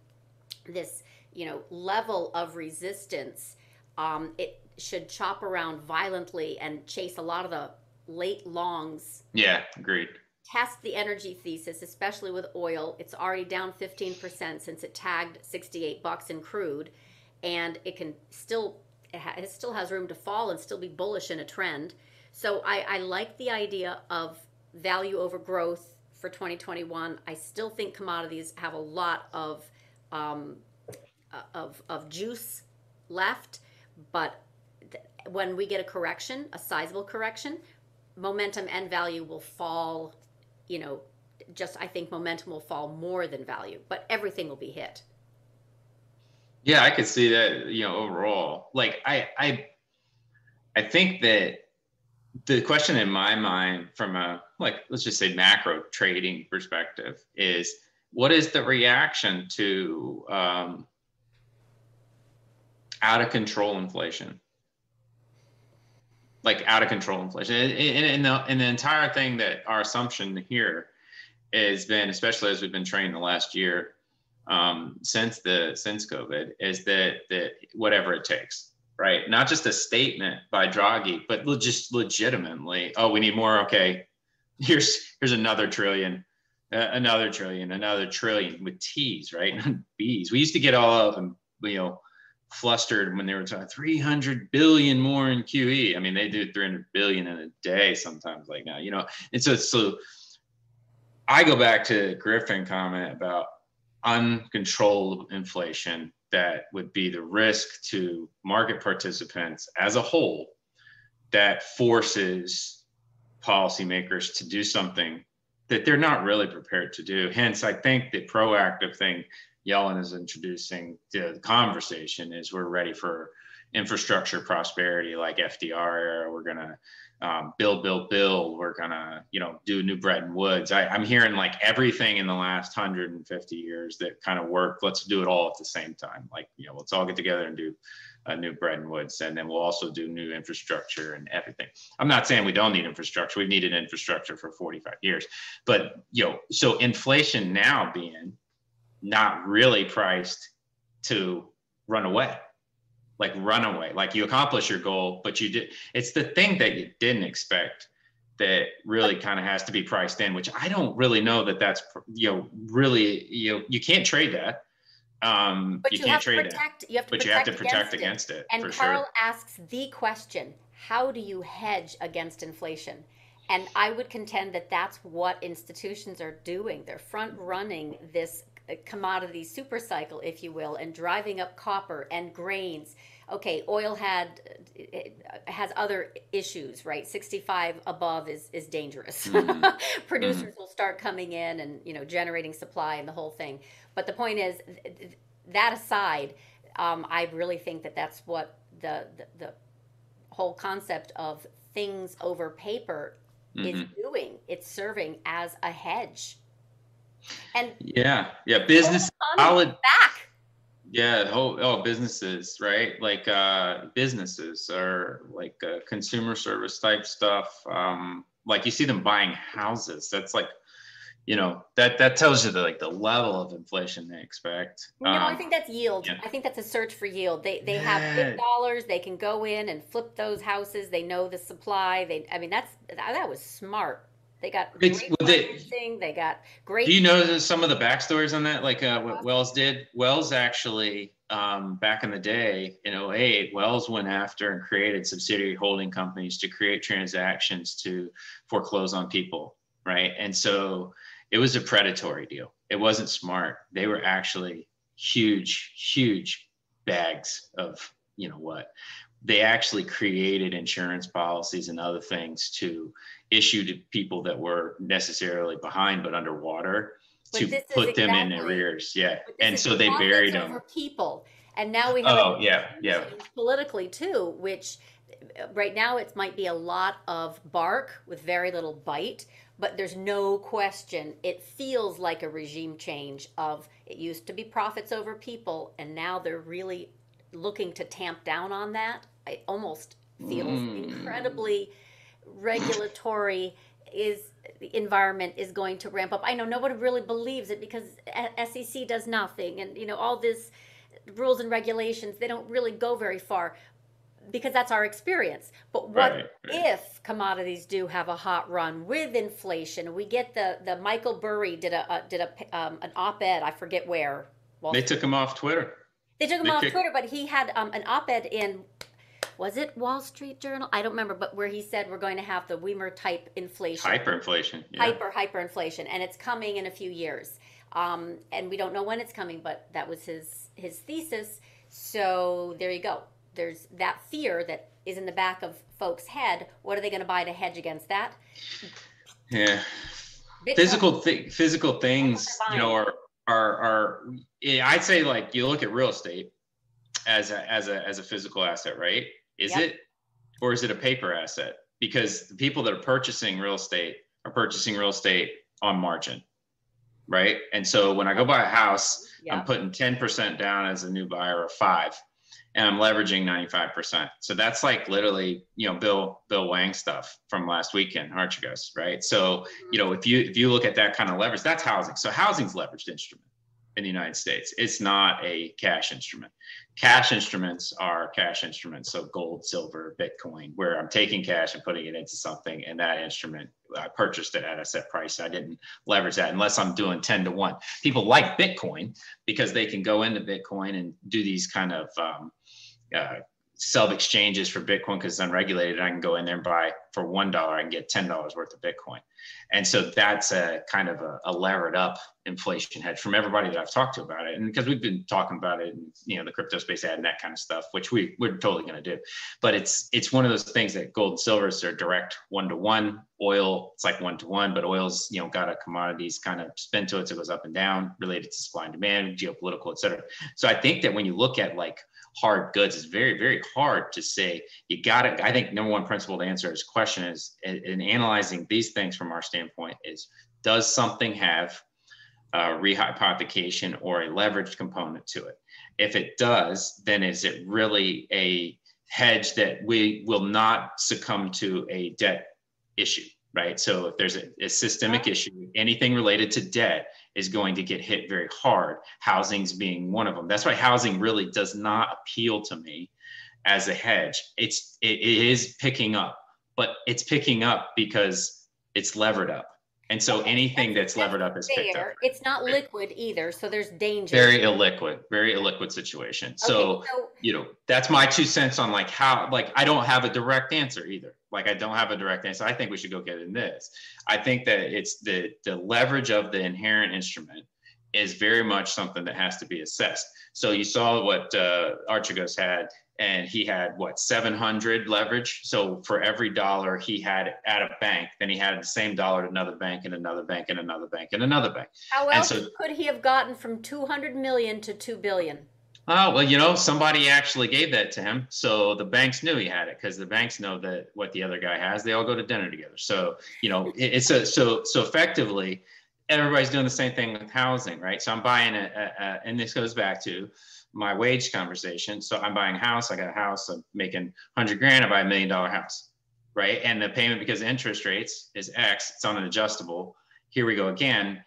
this you know level of resistance um, it should chop around violently and chase a lot of the late longs. Yeah, agreed. Test the energy thesis, especially with oil. It's already down 15% since it tagged 68 bucks in crude, and it can still it, ha- it still has room to fall and still be bullish in a trend. So I, I like the idea of value over growth for 2021. I still think commodities have a lot of um, of of juice left but th- when we get a correction, a sizable correction, momentum and value will fall, you know, just I think momentum will fall more than value, but everything will be hit. Yeah, I could see that, you know, overall. Like I I I think that the question in my mind from a like let's just say macro trading perspective is what is the reaction to um, out of control inflation like out of control inflation and, and, the, and the entire thing that our assumption here has been especially as we've been trained the last year um, since the since covid is that that whatever it takes right? Not just a statement by draghi but just legitimately oh we need more? Okay. Here's here's another trillion uh, another trillion another trillion with t's right? Not b's. We used to get all of them you know flustered when they were talking 300 billion more in QE. I mean, they do 300 billion in a day sometimes, like now, you know. And so, so I go back to Griffin comment about uncontrolled inflation that would be the risk to market participants as a whole that forces policymakers to do something that they're not really prepared to do. Hence, I think the proactive thing Yellen is introducing to the conversation is we're ready for infrastructure prosperity like FDR era. We're gonna um, build, build, build. We're gonna, you know, do new Bretton Woods. I, I'm hearing like everything in the last 150 years that kind of work. Let's do it all at the same time. Like, you know, let's all get together and do a new Bretton Woods, and then we'll also do new infrastructure and everything. I'm not saying we don't need infrastructure. We've needed infrastructure for 45 years, but you know, so inflation now being not really priced to run away like runaway like you accomplish your goal but you did it's the thing that you didn't expect that really kind of has to be priced in which i don't really know that that's you know really you know you can't trade that. Um but you, you can't trade protect, that you have to but you have to protect against, it. against it, and carl sure. asks the question how do you hedge against inflation? And i would contend that that's what institutions are doing. They're front running this commodity super cycle, if you will, and driving up copper and grains. Okay, oil had has other issues, right? 65 above is is dangerous. Mm-hmm. Producers mm-hmm. will start coming in and you know generating supply and the whole thing. But the point is, that aside, um, I really think that that's what the, the, the whole concept of things over paper mm-hmm. is doing. It's serving as a hedge and yeah, yeah, business solid back. Yeah, oh, oh, businesses, right? Like uh, businesses are like uh, consumer service type stuff. Um, like you see them buying houses. That's like, you know, that that tells you the like the level of inflation they expect. No, um, I think that's yield. Yeah. I think that's a search for yield. They they yeah. have big dollars. They can go in and flip those houses. They know the supply. They, I mean, that's that was smart they got great they, they got great. Do you know some of the backstories on that? Like uh, what Wells did? Wells actually, um, back in the day in 08, Wells went after and created subsidiary holding companies to create transactions to foreclose on people, right? And so it was a predatory deal. It wasn't smart. They were actually huge, huge bags of you know what they actually created insurance policies and other things to issue to people that were necessarily behind but underwater but to put them exactly, in arrears. Yeah. And so they buried them. People. And now we have oh, yeah, yeah. politically too, which uh, right now it might be a lot of bark with very little bite, but there's no question it feels like a regime change of it used to be profits over people and now they're really looking to tamp down on that. It almost feels mm. incredibly regulatory is the environment is going to ramp up. I know nobody really believes it because SEC does nothing, and you know all this rules and regulations they don't really go very far because that's our experience. But what right, right. if commodities do have a hot run with inflation? We get the the Michael Burry did a, a did a um, an op-ed I forget where. Well, they took him off Twitter. They took him they off kicked- Twitter, but he had um, an op-ed in was it Wall Street Journal? I don't remember, but where he said we're going to have the Weimar type inflation, hyperinflation, yeah. hyper hyperinflation, and it's coming in a few years. Um, and we don't know when it's coming, but that was his his thesis. So there you go. There's that fear that is in the back of folks' head. What are they going to buy to hedge against that? Yeah, Bitcoin. physical th- physical things, you know, are are are. I'd say like you look at real estate as a as a as a physical asset, right? Is yep. it, or is it a paper asset? Because the people that are purchasing real estate are purchasing real estate on margin, right? And so when I go buy a house. I'm putting 10% down as a new buyer or five. and I'm leveraging 95%. So that's like literally, you know, Bill Bill Hwang stuff from last weekend, Archegos, right? So, you mm-hmm. know, if you if you look at that kind of leverage, that's housing. So housing's leveraged instrument in the United States. It's not a cash instrument. Cash instruments are cash instruments, so gold, silver, Bitcoin, where I'm taking cash and putting it into something, and that instrument I purchased it at a set price. I didn't leverage that unless I'm doing 10 to 1. People like Bitcoin because they can go into Bitcoin and do these kind of um, uh, sub exchanges for Bitcoin because it's unregulated. I can go in there and buy for one dollar. I can get ten dollars worth of Bitcoin, and so that's a kind of a, a, levered up inflation hedge from everybody that I've talked to about it. And because we've been talking about it, and you know, the crypto space ad and that kind of stuff, which we we're totally going to do. But it's it's one of those things that gold and silver is direct one to one. Oil it's like one to one, but oil's you know got a commodities kind of spin to it, so it goes up and down related to supply and demand, geopolitical, et cetera. So I think that when you look at like hard goods. It's very very hard to say. You got it i think number one principle to answer this question is in analyzing these things from our standpoint is does something have a rehypothecation or a leveraged component to it? If it does then is it really a hedge that we will not succumb to a debt issue right so if there's a, a systemic uh-huh. issue anything related to debt is going to get hit very hard. Housing's being one of them. That's why housing really does not appeal to me as a hedge. It's it, it is picking up, but it's picking up because it's levered up. And so anything that's levered up is picked up. It's not liquid either, so there's danger. Very illiquid, very illiquid situation. So, okay, so you know, that's my two cents on like how like I don't have a direct answer either. Like I don't have a direct answer. I think we should go get in this. I think that it's the the leverage of the inherent instrument is very much something that has to be assessed. So you saw what uh, Archegos had and he had what 700 leverage? So for every dollar he had at a bank then he had the same dollar at another bank and another bank and another bank and another bank. How else so, could he have gotten from 200 million to 2 billion? Oh well you know somebody actually gave that to him so the banks knew he had it because the banks know that what the other guy has they all go to dinner together. So you know it's a so so effectively everybody's doing the same thing with housing right so i'm buying it and this goes back to my wage conversation. So I'm buying a house. I got a house. I'm making hundred grand. I buy a million dollar house, right? And the payment because interest rates is X. It's on an adjustable. Here we go again.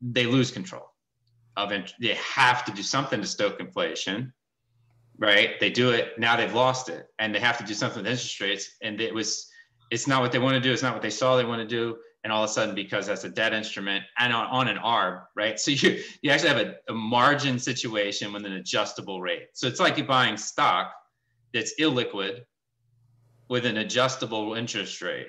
They lose control of. They have to do something to stoke inflation, right? They do it. Now they've lost it, and they have to do something with interest rates. And it was. It's not what they want to do. It's not what they saw they want to do and all of a sudden because that's a debt instrument and on, on an arb right? So you you actually have a, a, margin situation with an adjustable rate. So it's like you're buying stock that's illiquid with an adjustable interest rate.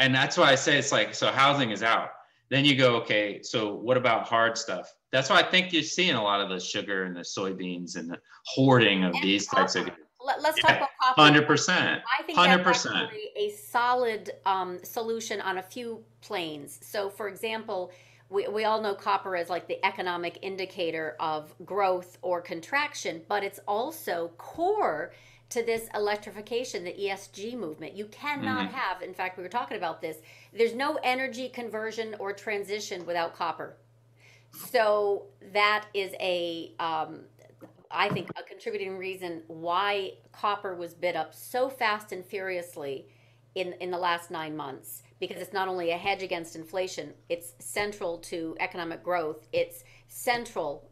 And that's why i say it's like so housing is out. Then you go okay so what about hard stuff? That's why i think you're seeing a lot of the sugar and the soybeans and the hoarding of and these types of let, us talk about copper. Hundred percent. I think hundred percent a solid um, solution on a few planes. So, for example, we, we all know copper is like the economic indicator of growth or contraction, but it's also core to this electrification, the ESG movement. You cannot mm-hmm. have, in fact, we were talking about this, there's no energy conversion or transition without copper. So that is a um, I think, a contributing reason why copper was bid up so fast and furiously in, in the last nine months because it's not only a hedge against inflation, it's central to economic growth. It's central.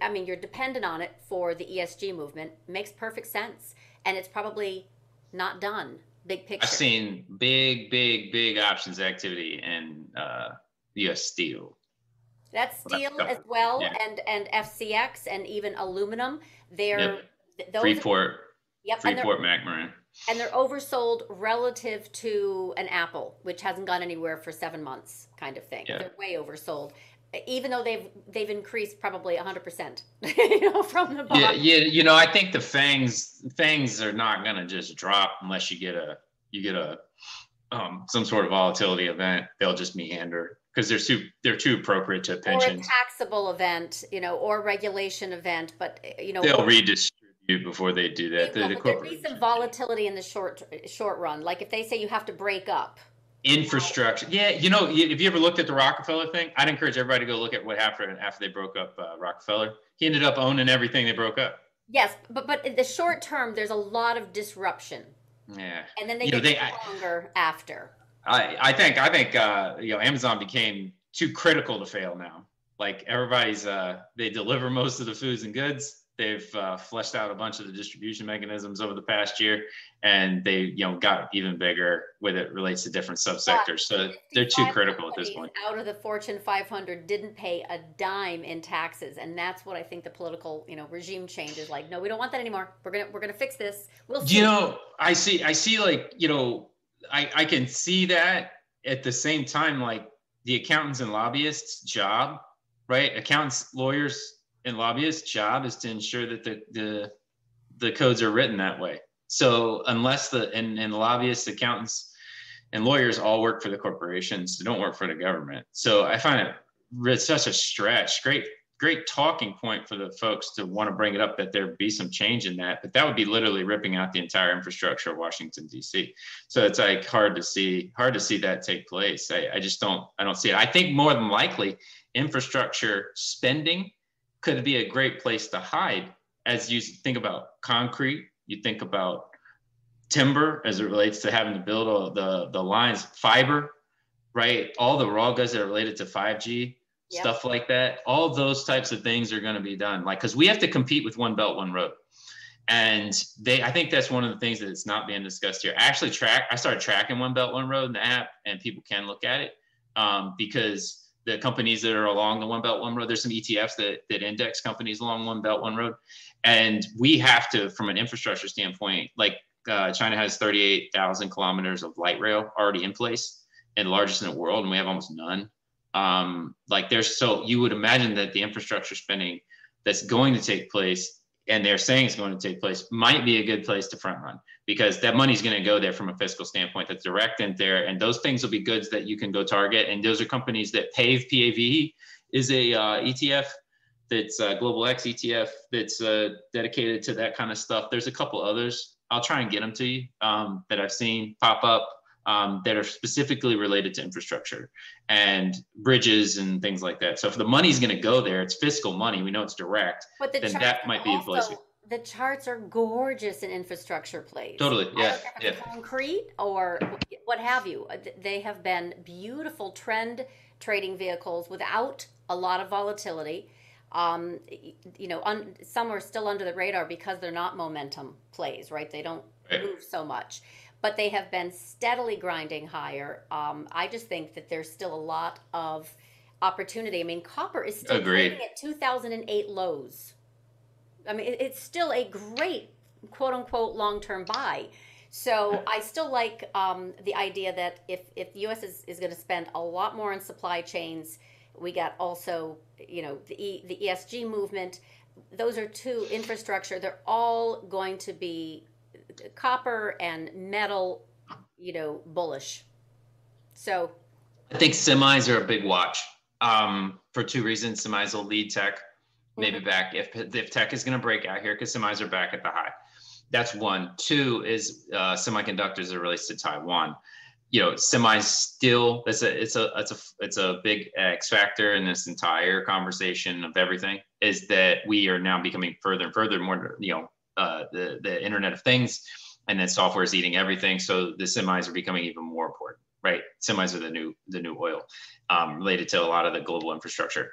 I mean, you're dependent on it for the ESG movement. Makes perfect sense. And it's probably not done. Big picture. I've seen big, big, big options activity in uh, US steel. That's steel as well, yeah. and and FCX and even aluminum. They're yep. those Freeport. Are, yep, Freeport McMoran. And they're oversold relative to an Apple, which hasn't gone anywhere for seven months, kind of thing. They're way oversold even though they've they've increased probably 100% you know from the bottom. yeah yeah you know i think the fangs fangs are not going to just drop unless you get a you get a um, some sort of volatility event they'll just meander because they're too they're too appropriate to pensions. Or a taxable event, you know, or regulation event, but you know they'll redistribute before they do that. They, the, the there be some volatility in the short short run. Like if they say you have to break up. Infrastructure, yeah. You know, if you ever looked at the Rockefeller thing, I'd encourage everybody to go look at what happened after they broke up uh, Rockefeller. He ended up owning everything they broke up. Yes, but but in the short term, there's a lot of disruption. Yeah. And then they you get know, they, stronger I, after. I, I think I think uh, you know Amazon became too critical to fail now. Like everybody's uh, they deliver most of the foods and goods. They've uh, fleshed out a bunch of the distribution mechanisms over the past year, and they you know got even bigger with it relates to different subsectors. So they're too critical at this point. Out of the Fortune 500, didn't pay a dime in taxes, and that's what I think the political you know regime change is like. No, we don't want that anymore. We're gonna we're gonna fix this. We'll. You know, I see I see like you know I I can see that at the same time like the accountants and lobbyists job right accountants lawyers and lobbyists' job is to ensure that the the the codes are written that way. So unless the and, and lobbyists, accountants, and lawyers all work for the corporations, they don't work for the government. So I find it such a stretch. Great, great talking point for the folks to want to bring it up that there be some change in that, but that would be literally ripping out the entire infrastructure of Washington D.C. So it's like hard to see, hard to see that take place. I, I just don't, I don't see it. I think more than likely, infrastructure spending could be a great place to hide as you think about concrete, you think about timber as it relates to having to build all the, the lines, fiber, right? All the raw goods that are related to 5G, yep. stuff like that. All those types of things are going to be done. Like, because we have to compete with One Belt, One Road. And they, I think that's one of the things that's not being discussed here. I actually track, I started tracking One Belt, One Road in the app, and people can look at it um, because the companies that are along the One Belt One Road. There's some ETFs that that index companies along One Belt One Road, and we have to, from an infrastructure standpoint, like uh, China has 38,000 kilometers of light rail already in place, and largest in the world, and we have almost none. Um, like there's so you would imagine that the infrastructure spending that's going to take place and they're saying it's going to take place might be a good place to front run because that money's going to go there from a fiscal standpoint. That's direct in there and those things will be goods that you can go target. And those are companies that pave pav is a uh, etf that's a global x etf that's uh, dedicated to that kind of stuff. There's a couple others. I'll try and get them to you um, that i've seen pop up um, that are specifically related to infrastructure and bridges and things like that. So if the money's going to go there, it's fiscal money. We know it's direct. But the then that might be also, a place. The charts are gorgeous in infrastructure plays. Totally, yeah, yeah. Concrete or what have you. Uh, they have been beautiful trend trading vehicles without a lot of volatility. Um, you know, un, some are still under the radar because they're not momentum plays, right? They don't right. move so much but they have been steadily grinding higher. Um, I just think that there's still a lot of opportunity. I mean, copper is still Agreed. trading at 2008 lows. I mean, it's still a great quote unquote long term buy. So I still like um, the idea that if, if the U.S. is, is going to spend a lot more on supply chains, we got also, you know, the, e, the ESG movement. Those are two infrastructure. They're all going to be copper and metal, you know, bullish. So I think semis are a big watch um, for two reasons. Semis will lead tech maybe mm-hmm. back if if tech is going to break out here because semis are back at the high. That's one. Two is uh, semiconductors that relates to Taiwan. You know, semis still it's a it's a it's a it's a big X factor in this entire conversation of everything. Is that we are now becoming further and further more you know uh, the the Internet of Things, and then software is eating everything. So the semis are becoming even more important, right? Semis are the new the new oil, um, related to a lot of the global infrastructure.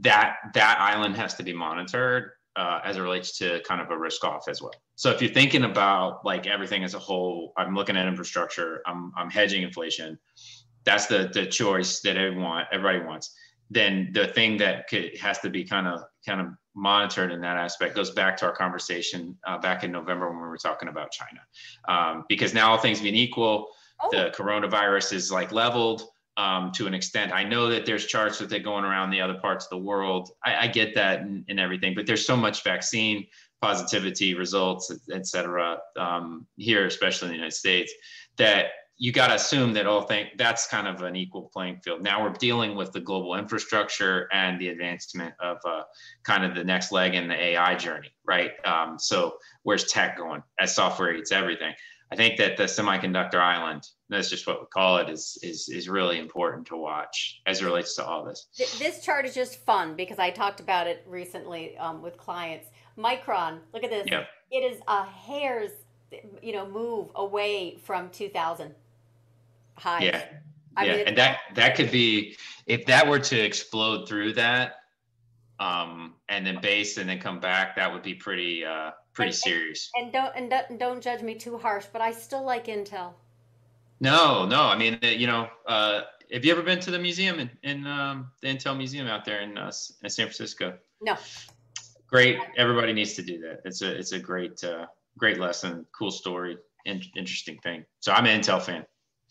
That that island has to be monitored uh, as it relates to kind of a risk off as well. So if you're thinking about like everything as a whole, I'm looking at infrastructure, I'm I'm hedging inflation. That's the the choice that everyone everybody wants. Then the thing that could, has to be kind of kind of monitored in that aspect goes back to our conversation uh, back in November when we were talking about China. Um, because now all things being equal, oh. the coronavirus is like leveled um, to an extent. I know that there's charts with it going around the other parts of the world. I, I get that and, and, everything, but there's so much vaccine positivity results, et cetera, um, here, especially in the United States, that you got to assume that all think that's kind of an equal playing field. Now we're dealing with the global infrastructure and the advancement of uh, kind of the next leg in the AI journey, right? Um, so where's tech going as software eats everything? I think that the semiconductor island, that's just what we call it, is is is really important to watch as it relates to all this. This chart is just fun because I talked about it recently um, with clients. Micron. Look at this. Yep. It is a hair's, you know, move away from 2000 highs. Yeah. I yeah, mean, and that that could be if that were to explode through that, um, and then base and then come back, that would be pretty uh pretty And- serious. and don't and don't, don't judge me too harsh, but I still like Intel. No, no, I mean uh, you know, uh, have you ever been to the museum in, in um, the Intel Museum out there in, uh, in San Francisco? No. Great, everybody needs to do that. It's a it's a great uh, great lesson, cool story, in, interesting thing. So I'm an Intel fan.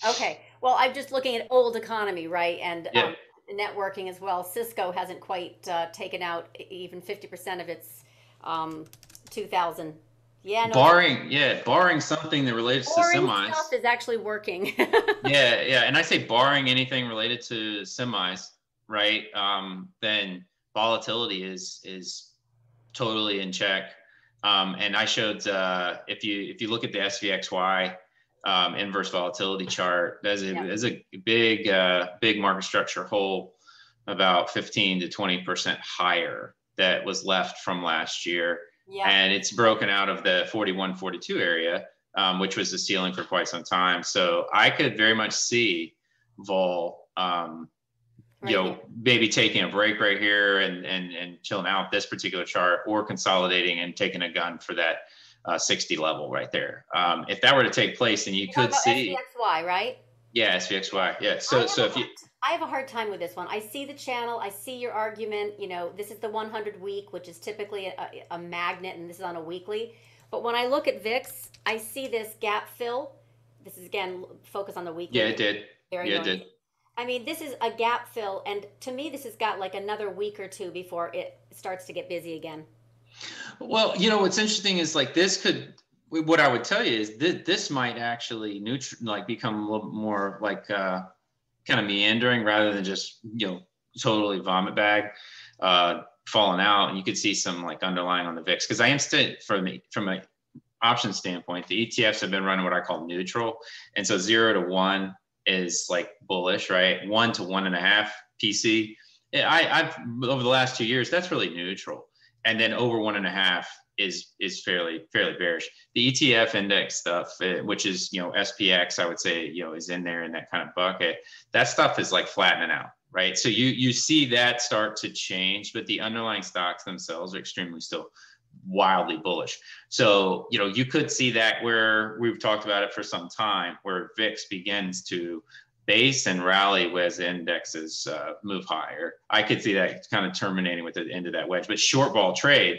Okay. Well, I'm just looking at old economy, right? And Yeah. um, networking as well. Cisco hasn't quite uh, taken out even 50% of its um, 2000. Yeah, no. Barring yeah, barring something that relates to semis. stuff is actually working. yeah, yeah, and I say barring anything related to semis, right? Um, then volatility is is totally in check. Um, and I showed uh, if you if you look at the SVXY um, inverse volatility chart, there's a Yeah. a big uh, big market structure hole about 15 to 20 percent higher that was left from last year yeah. and it's broken out of the 41 42 area um, which was the ceiling for quite some time so i could very much see vol um, Right you know here. maybe taking a break right here and and and chilling out this particular chart or consolidating and taking a gun for that uh, 60 level right there um, if that were to take place then you could see SVXY, right? yeah svxy yeah so so if you I have a hard time with this one. I see the channel. I see your argument. You know, this is the 100 week, which is typically a, a magnet, and this is on a weekly. But when I look at VIX, I see this gap fill. This is again focus on the weekly. yeah it did yeah it did I mean, this is a gap fill, and to me, this has got like another week or two before it starts to get busy again. Well, you know what's interesting is like this could. What I would tell you is that this might actually neutral, like become a little more like uh, kind of meandering rather than just you know totally vomit bag uh, falling out, and you could see some like underlying on the VIX because I am still from a, from a option standpoint, the ETFs have been running what I call neutral, and so zero to one is like bullish, right? One to one and a half PC. I, I've over the last two years, that's really neutral and then over one and a half is is fairly fairly bearish. The ETF index stuff, uh, which is you know SPX, I would say you know is in there in that kind of bucket. That stuff is like flattening out, right? So you you see that start to change, but the underlying stocks themselves are extremely still wildly bullish. So you know you could see that where we've talked about it for some time, where VIX begins to base and rally as indexes uh, move higher. I could see that kind of terminating with the end of that wedge. But short vol trade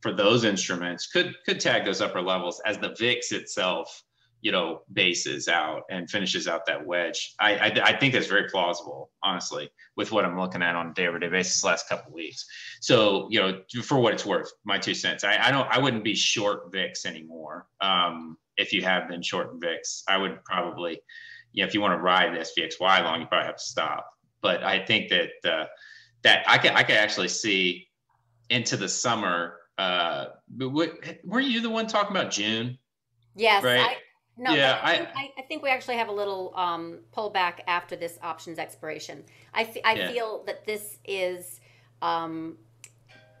for those instruments could could tag those upper levels as the VIX itself, you know, bases out and finishes out that wedge. I I, I think that's very plausible, honestly, with what I'm looking at on a day-over-day basis last couple of weeks. So you know, for what it's worth, my two cents. I, I don't I wouldn't be short VIX anymore. Um, if you have been short VIX, I would probably you know, if you want to ride the SVXY long, you probably have to stop. But I think that uh, that I can I can actually see into the summer. Uh, what, were you the one talking about June? Yes. Right. I, no, Yeah, I, I- think, I, I think we actually have a little um, pullback after this options expiration. I, I Yeah. feel that this is um,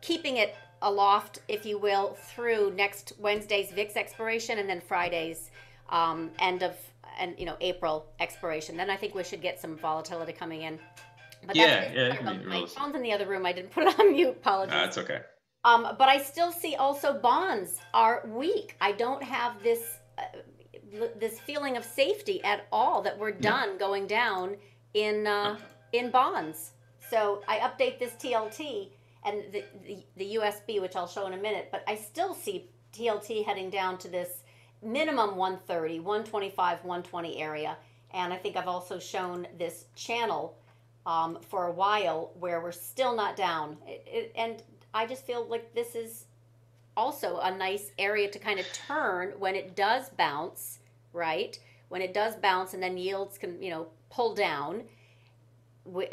keeping it aloft, if you will, through next Wednesday's VIX expiration and then Friday's um, end of and you know April expiration. Then I think we should get some volatility coming in. But Yeah, yeah, sorry about- it my phone's in the other room. I didn't put it on mute. Apologies. It's okay. Um, but I still see also bonds are weak. I don't have this uh, this feeling of safety at all that we're done going down in uh, in bonds. So I update this TLT and the, the the USB, which I'll show in a minute. But I still see TLT heading down to this minimum 130, 125, 120 area. And I think I've also shown this channel um, for a while where we're still not down. It, it, and I just feel like this is also a nice area to kind of turn when it does bounce, right? When it does bounce and then yields can, you know, pull down. We,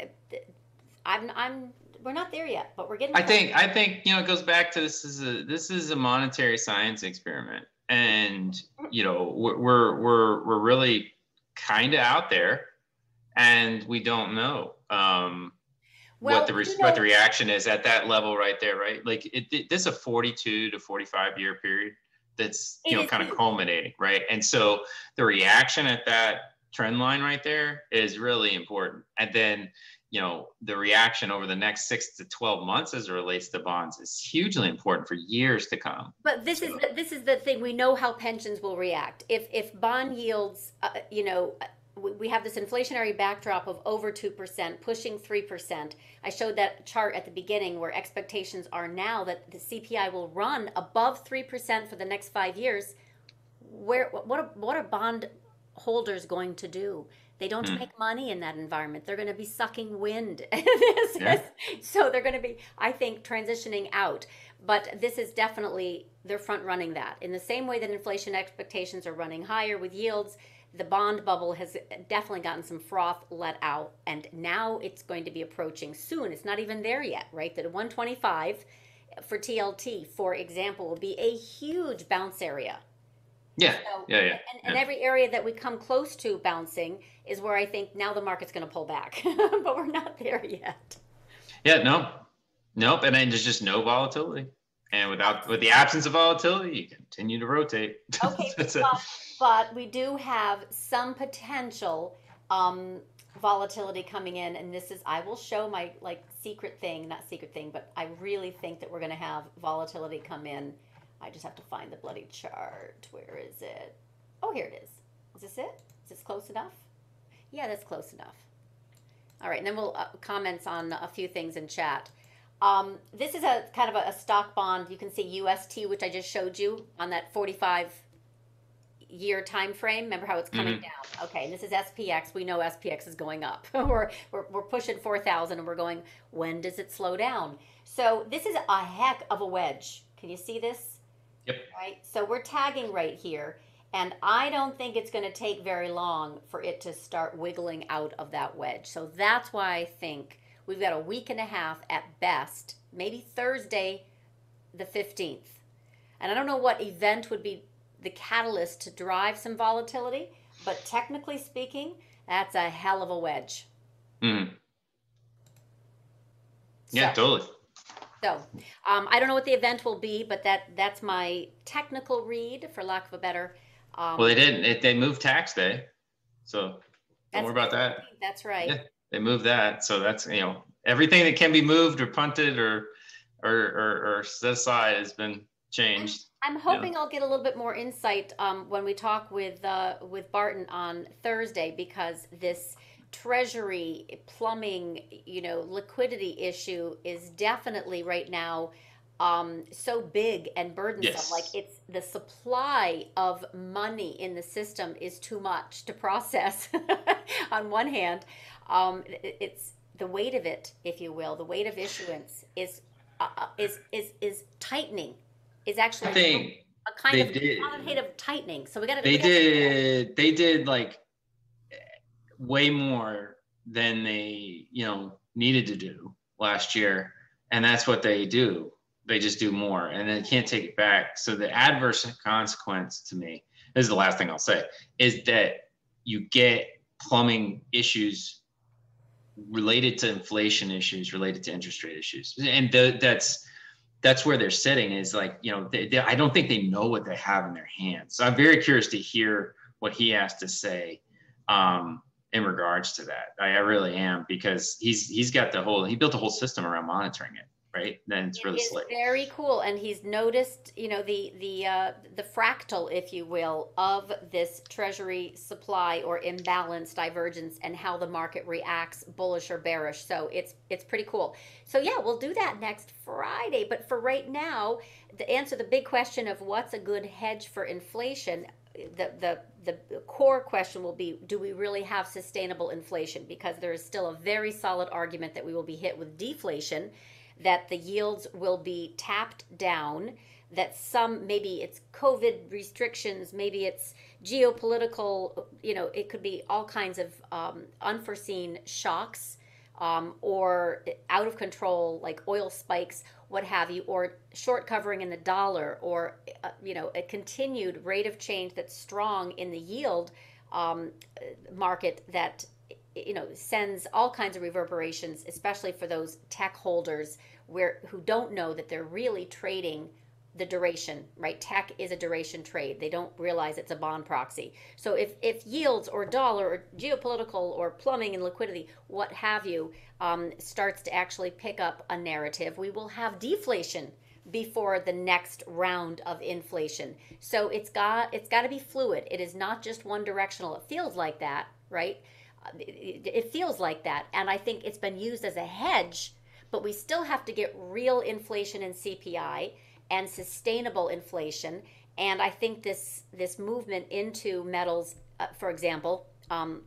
I'm, I'm, we're not there yet, but we're getting. I think I think you know it goes back to this is a this is a monetary science experiment, and you know we're we're we're, really kind of out there, and we don't know. Um, Well, what the re- you what the reaction is at that level right there, right? Like it, it this is a 42 to 45 year period that's you know kind of culminating, right? And so the reaction at that trend line right there is really important. And then you know the reaction over the next six to 12 months as it relates to bonds is hugely important for years to come. But this is the, this is the thing. We know how pensions will react if if bond yields, uh, you know, we, have this inflationary backdrop of over two percent, pushing three percent. I showed that chart at the beginning where expectations are now that the CPI will run above three percent for the next five years. Where what are, what are bond holders going to do? They don't Hmm. make money in that environment. They're going to be sucking wind. This Yeah. is- so they're going to be, I think, transitioning out. But this is definitely, they're front running that. In the same way that inflation expectations are running higher with yields, the bond bubble has definitely gotten some froth let out. And now it's going to be approaching soon. It's not even there yet, right? That 125 for TLT, for example, will be a huge bounce area. Yeah, So, yeah, yeah. And, and every area that we come close to bouncing is where I think now the market's going to pull back, but we're not there yet. Yeah, no, nope. And then there's just no volatility. And without with the absence of volatility, you continue to rotate. Okay, but, but we do have some potential um, volatility coming in, and this is I will show my like secret thing, not secret thing, but I really think that we're going to have volatility come in. I just have to find the bloody chart. Where is it? Oh, here it is. Is this it? Is this close enough? Yeah, that's close enough. All right, and then we'll uh, comments on a few things in chat. Um, this is a kind of a, a stock bond. You can see UST, which I just showed you on that 45 year time frame. Remember how it's coming Mhm. down? Okay, and this is SPX. We know SPX is going up. we're, we're we're pushing 4,000, and we're going. When does it slow down? So this is a heck of a wedge. Can you see this? Yep. Right. So we're tagging right here. And I don't think it's going to take very long for it to start wiggling out of that wedge. So that's why I think we've got a week and a half at best, maybe Thursday the 15th. And I don't know what event would be the catalyst to drive some volatility, but technically speaking, that's a hell of a wedge. Mm. Yeah, So- totally. So, um, I don't know what the event will be, but that that's my technical read, for lack of a better. Um, Well, they didn't. It, they moved tax day, so don't worry about that. That's right. Yeah. They moved that, so that's you know everything that can be moved or punted or or or, or set aside has been changed. I'm hoping I'll get a little bit more insight um, when we talk with uh, with Barton on Thursday because this treasury plumbing, you know, liquidity issue is definitely right now um, so big and burdensome. Yes. Like it's the supply of money in the system is too much to process. on one hand, um, it's the weight of it, if you will, the weight of issuance is uh, uh, is is is tightening. Is actually a kind of did- quantitative tightening. So we got to. they did they did like way more than they you know needed to do last year. And that's what they do. They just do more and they can't take it back. So the adverse consequence to me this is the last thing i'll say is that you get plumbing issues related to inflation issues related to interest rate issues. And the, that's that's where they're sitting is like you know they, they, i don't think they know what they have in their hands. So i'm very curious to hear what he has to say um, in regards to that I, I really am because he's he's got the whole he built a whole system around monitoring it right then it's It really slick very cool, and he's noticed, you know, the the uh, the fractal, if you will, of this treasury supply or imbalance divergence, and how the market reacts, bullish or bearish. So it's it's pretty cool. So yeah, we'll do that next Friday. But for right now, to answer the big question of what's a good hedge for inflation, the the the core question will be: Do we really have sustainable inflation? Because there is still a very solid argument that we will be hit with deflation that the yields will be tapped down that some maybe it's covid restrictions maybe it's geopolitical you know it could be all kinds of um, unforeseen shocks um, or out of control like oil spikes what have you or short covering in the dollar or uh, you know a continued rate of change that's strong in the yield um, market that you know sends all kinds of reverberations, especially for those tech holders where who don't know that they're really trading the duration, right? Tech is a duration trade. They don't realize it's a bond proxy. So if, if yields or dollar or geopolitical or plumbing and liquidity, what have you, um, starts to actually pick up a narrative, we will have deflation before the next round of inflation. So it's got it's got to be fluid. It is not just one directional. It feels like that, right? It, it feels like that, and I think it's been used as a hedge. But we still have to get real inflation in CPI and sustainable inflation. And I think this this movement into metals, uh, for example, um,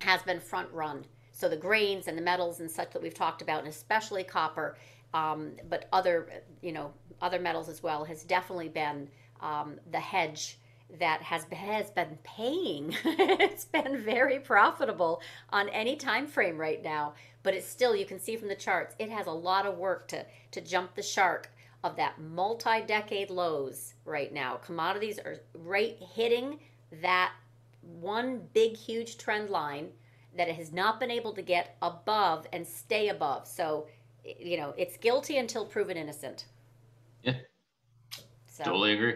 has been front run. So the grains and the metals and such that we've talked about, and especially copper, um, but other you know other metals as well, has definitely been um, the hedge that has has been paying. it's been very profitable on any time frame right now, but it's still you can see from the charts it has a lot of work to to jump the shark of that multi-decade lows right now. Commodities are right hitting that one big huge trend line that it has not been able to get above and stay above. So, you know, it's guilty until proven innocent. Yeah. So, totally agree.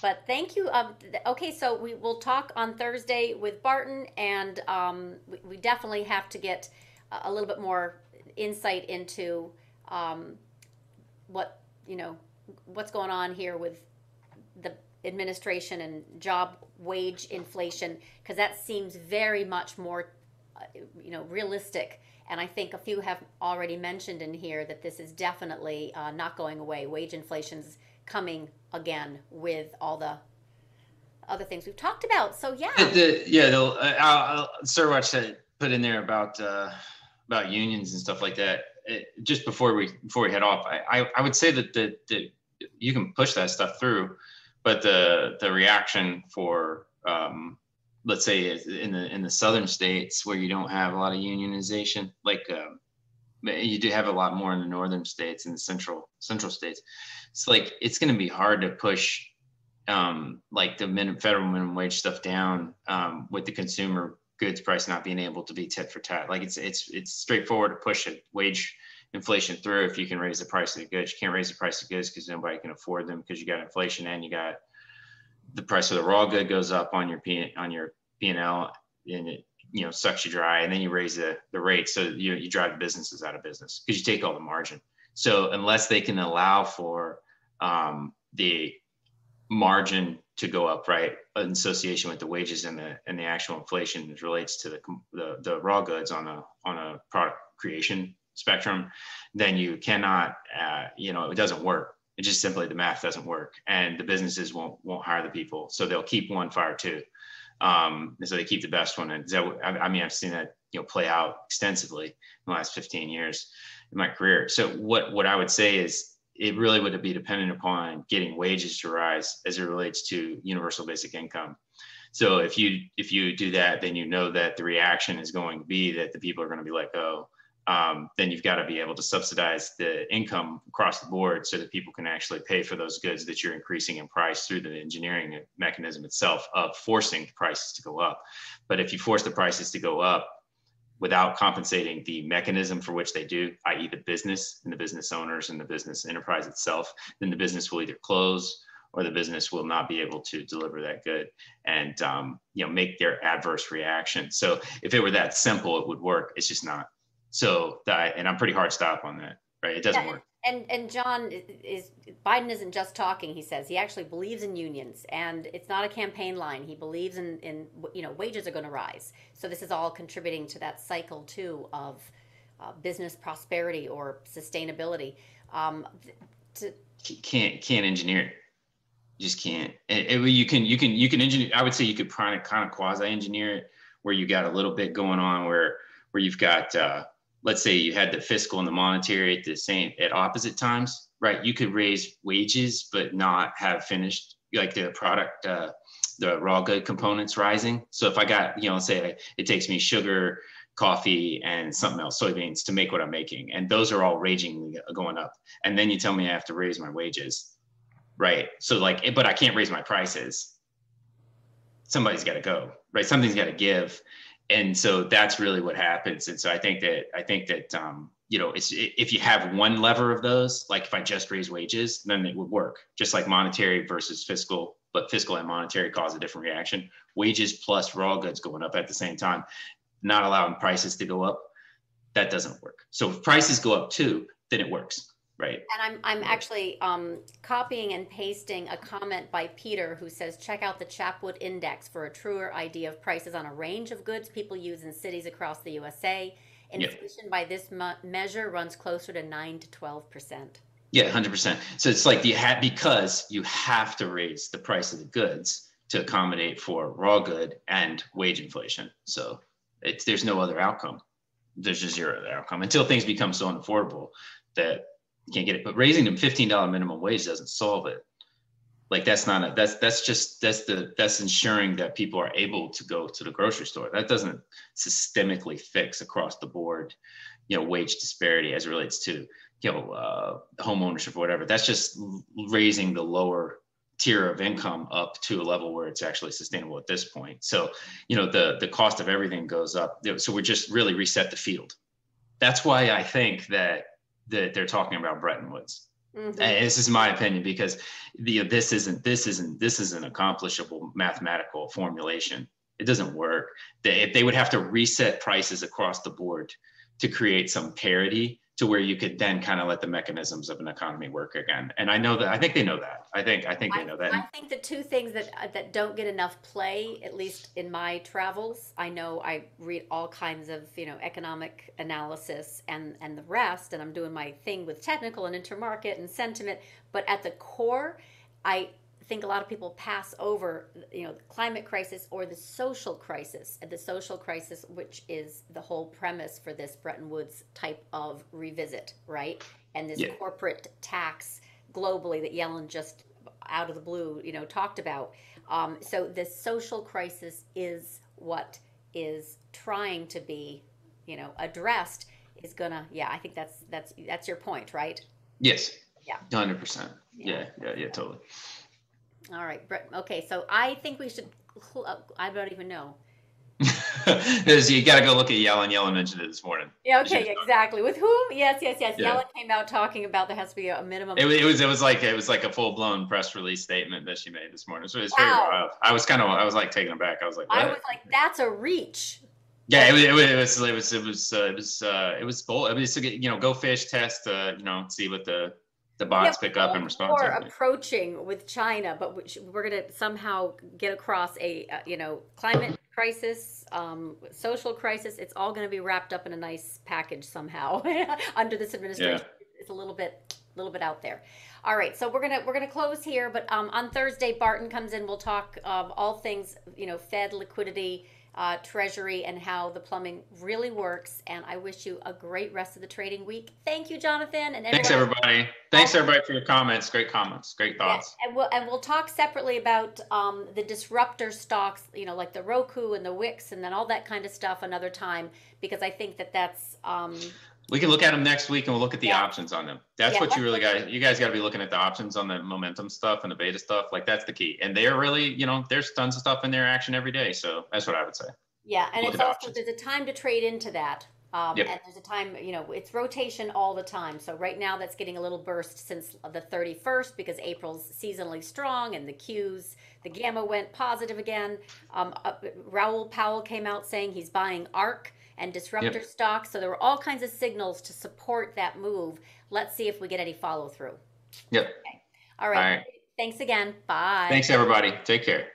But thank you. Um, okay, so we will talk on Thursday with Barton, and um, we, we definitely have to get a little bit more insight into um, what you know, what's going on here with the administration and job wage inflation, because that seems very much more, uh, you know, realistic. And I think a few have already mentioned in here that this is definitely uh, not going away. Wage inflation's coming again with all the other things we've talked about. So yeah, the, yeah. The, uh, Sir Watch said put in there about uh, about unions and stuff like that just before we before we head off, I, I, I would say that the, the you can push that stuff through, but the the reaction for um, let's say in the in the southern states where you don't have a lot of unionization, like um, you do have a lot more in the northern states and the central central states. It's like it's going to be hard to push um, like the minimum, federal minimum wage stuff down um, with the consumer goods price not being able to be tit for tat. Like it's it's it's straightforward to push a wage inflation through if you can raise the price of the goods. You can't raise the price of goods because nobody can afford them because you got inflation and you got the price of the raw good goes up on your P on your P and L and it you know sucks you dry and then you raise the the rate so you you drive the businesses out of business because you take all the margin. So unless they can allow for um, the margin to go up, right, in association with the wages and the and the actual inflation as relates to the, the the raw goods on a on a product creation spectrum, then you cannot, uh, you know, it doesn't work. It just simply the math doesn't work, and the businesses won't won't hire the people, so they'll keep one fire two, um, and so they keep the best one. And I mean, I've seen that you know play out extensively in the last 15 years in my career. So what what I would say is it really would be dependent upon getting wages to rise as it relates to universal basic income. So if you if you do that, then you know that the reaction is going to be that the people are going to be let go. um, then you've got to be able to subsidize the income across the board so that people can actually pay for those goods that you're increasing in price through the engineering mechanism itself of forcing prices to go up. But if you force the prices to go up, without compensating the mechanism for which they do, i.e., the business and the business owners and the business enterprise itself, then the business will either close or the business will not be able to deliver that good and um, you know make their adverse reaction. So if it were that simple, it would work. It's just not. So that, and I'm pretty hard stop on that. Right? It doesn't yeah, work and and John is Biden isn't just talking. He says he actually believes in unions, and it's not a campaign line. He believes in in you know wages are going to rise. So this is all contributing to that cycle too of uh, business prosperity or sustainability. Um, to, can't can't engineer it. Just can't. It, it, you can you can you can engineer. I would say you could kind of kind of quasi engineer it where you got a little bit going on where where you've got. Uh, let's say you had the fiscal and the monetary at the same at opposite times, right? You could raise wages but not have finished like the product, uh, the raw good components rising. So if I got, you know, say it takes me sugar, coffee, and something else, soybeans to make what I'm making, and those are all raging going up, and then you tell me I have to raise my wages, right? So like, but I can't raise my prices. Somebody's got to go, right? Something's got to give and so that's really what happens. And so I think that I think that um, you know, it's if you have one lever of those, like if I just raise wages, then it would work. Just like monetary versus fiscal, but fiscal and monetary cause a different reaction. Wages plus raw goods going up at the same time, not allowing prices to go up, that doesn't work. So if prices go up too, then it works right. And i'm i'm actually um, copying and pasting a comment by peter who says check out the chapwood index for a truer idea of prices on a range of goods people use in cities across the usa inflation by this measure runs closer to 9 to 12 percent. Yeah 100% so it's like you have because you have to raise the price of the goods to accommodate for raw good and wage inflation. So it's there's no other outcome. There's just zero other outcome until things become so unaffordable that you can't get it. But raising them fifteen dollar minimum wage doesn't solve it. Like that's not a that's that's just that's the that's ensuring that people are able to go to the grocery store. That doesn't systemically fix across the board, you know, wage disparity as it relates to you know uh, home ownership or whatever. That's just raising the lower tier of income up to a level where it's actually sustainable at this point. So, you know, the the cost of everything goes up. So we're just really reset the field. That's why I think that that they're talking about Bretton Woods. Mm-hmm. And this is my opinion because the this isn't this isn't this is an accomplishable mathematical formulation. It doesn't work. They, if they would have to reset prices across the board to create some parity, to where you could then kind of let the mechanisms of an economy work again. And I know that I think they know that. I think I think they know that. I think the two things that uh, that don't get enough play, at least in my travels, I know I read all kinds of you know economic analysis and and the rest, and I'm doing my thing with technical and intermarket and sentiment. But at the core, I think a lot of people pass over, you know, the climate crisis or the social crisis. The social crisis, which is the whole premise for this Bretton Woods type of revisit, right? And this yeah. corporate tax globally that Yellen just out of the blue, you know, talked about. Um, so the social crisis is what is trying to be, you know, addressed. Is gonna, yeah. I think that's that's that's your point, right? Yes. Yeah. Hundred percent. Yeah. Yeah. Yeah. Totally. All right, Brett. Okay, so I think we should. I don't even know. Because you got to go look at Yellen. Yellen mentioned it this morning. Yeah. Okay. Exactly. With whom? Yes. Yes. Yes. Yeah. Yellen came out talking about there has to be a minimum. It, it was. It was like it was like a full blown press release statement that she made this morning. So it's wow. very wild. I was kind of. I was like taken aback. I was like. What? I was like, that's a reach. Yeah, it was. It was. It was. It was. It was. Uh, it was. Uh, it was bold. I mean, so, you know, go fish test. Uh, you know, see what the the bots pick up and respond. Or approaching with China, but we're going to somehow get across a uh, you know climate crisis, um, social crisis. It's all going to be wrapped up in a nice package somehow under this administration. Yeah. It's a little bit, a little bit out there. All right, so we're gonna we're gonna close here, but um, on Thursday, Barton comes in. We'll talk of all things you know, Fed liquidity uh, Treasury and how the plumbing really works. And I wish you a great rest of the trading week. Thank you, Jonathan. And thanks everybody. Thanks everybody for your comments. Great comments. Great thoughts. Yeah, and we'll and we'll talk separately about um, the disruptor stocks. You know, like the Roku and the Wix, and then all that kind of stuff another time because I think that that's. Um, we can look at them next week and we'll look at the yeah. options on them. That's yeah, what you really got. You guys got to be looking at the options on the momentum stuff and the beta stuff. Like that's the key. And they're really, you know, there's tons of stuff in their action every day. So that's what I would say. Yeah, and look it's also options. there's a time to trade into that. Um, yep. And there's a time, you know, it's rotation all the time. So right now that's getting a little burst since the 31st because April's seasonally strong and the Qs, the gamma went positive again. Um, uh, Raoul Pal came out saying he's buying ARK and disruptor yep. stocks. So there were all kinds of signals to support that move. Let's see if we get any follow through. Yep. Okay. All right. All right. Thanks again. Bye. Thanks, everybody. Take care.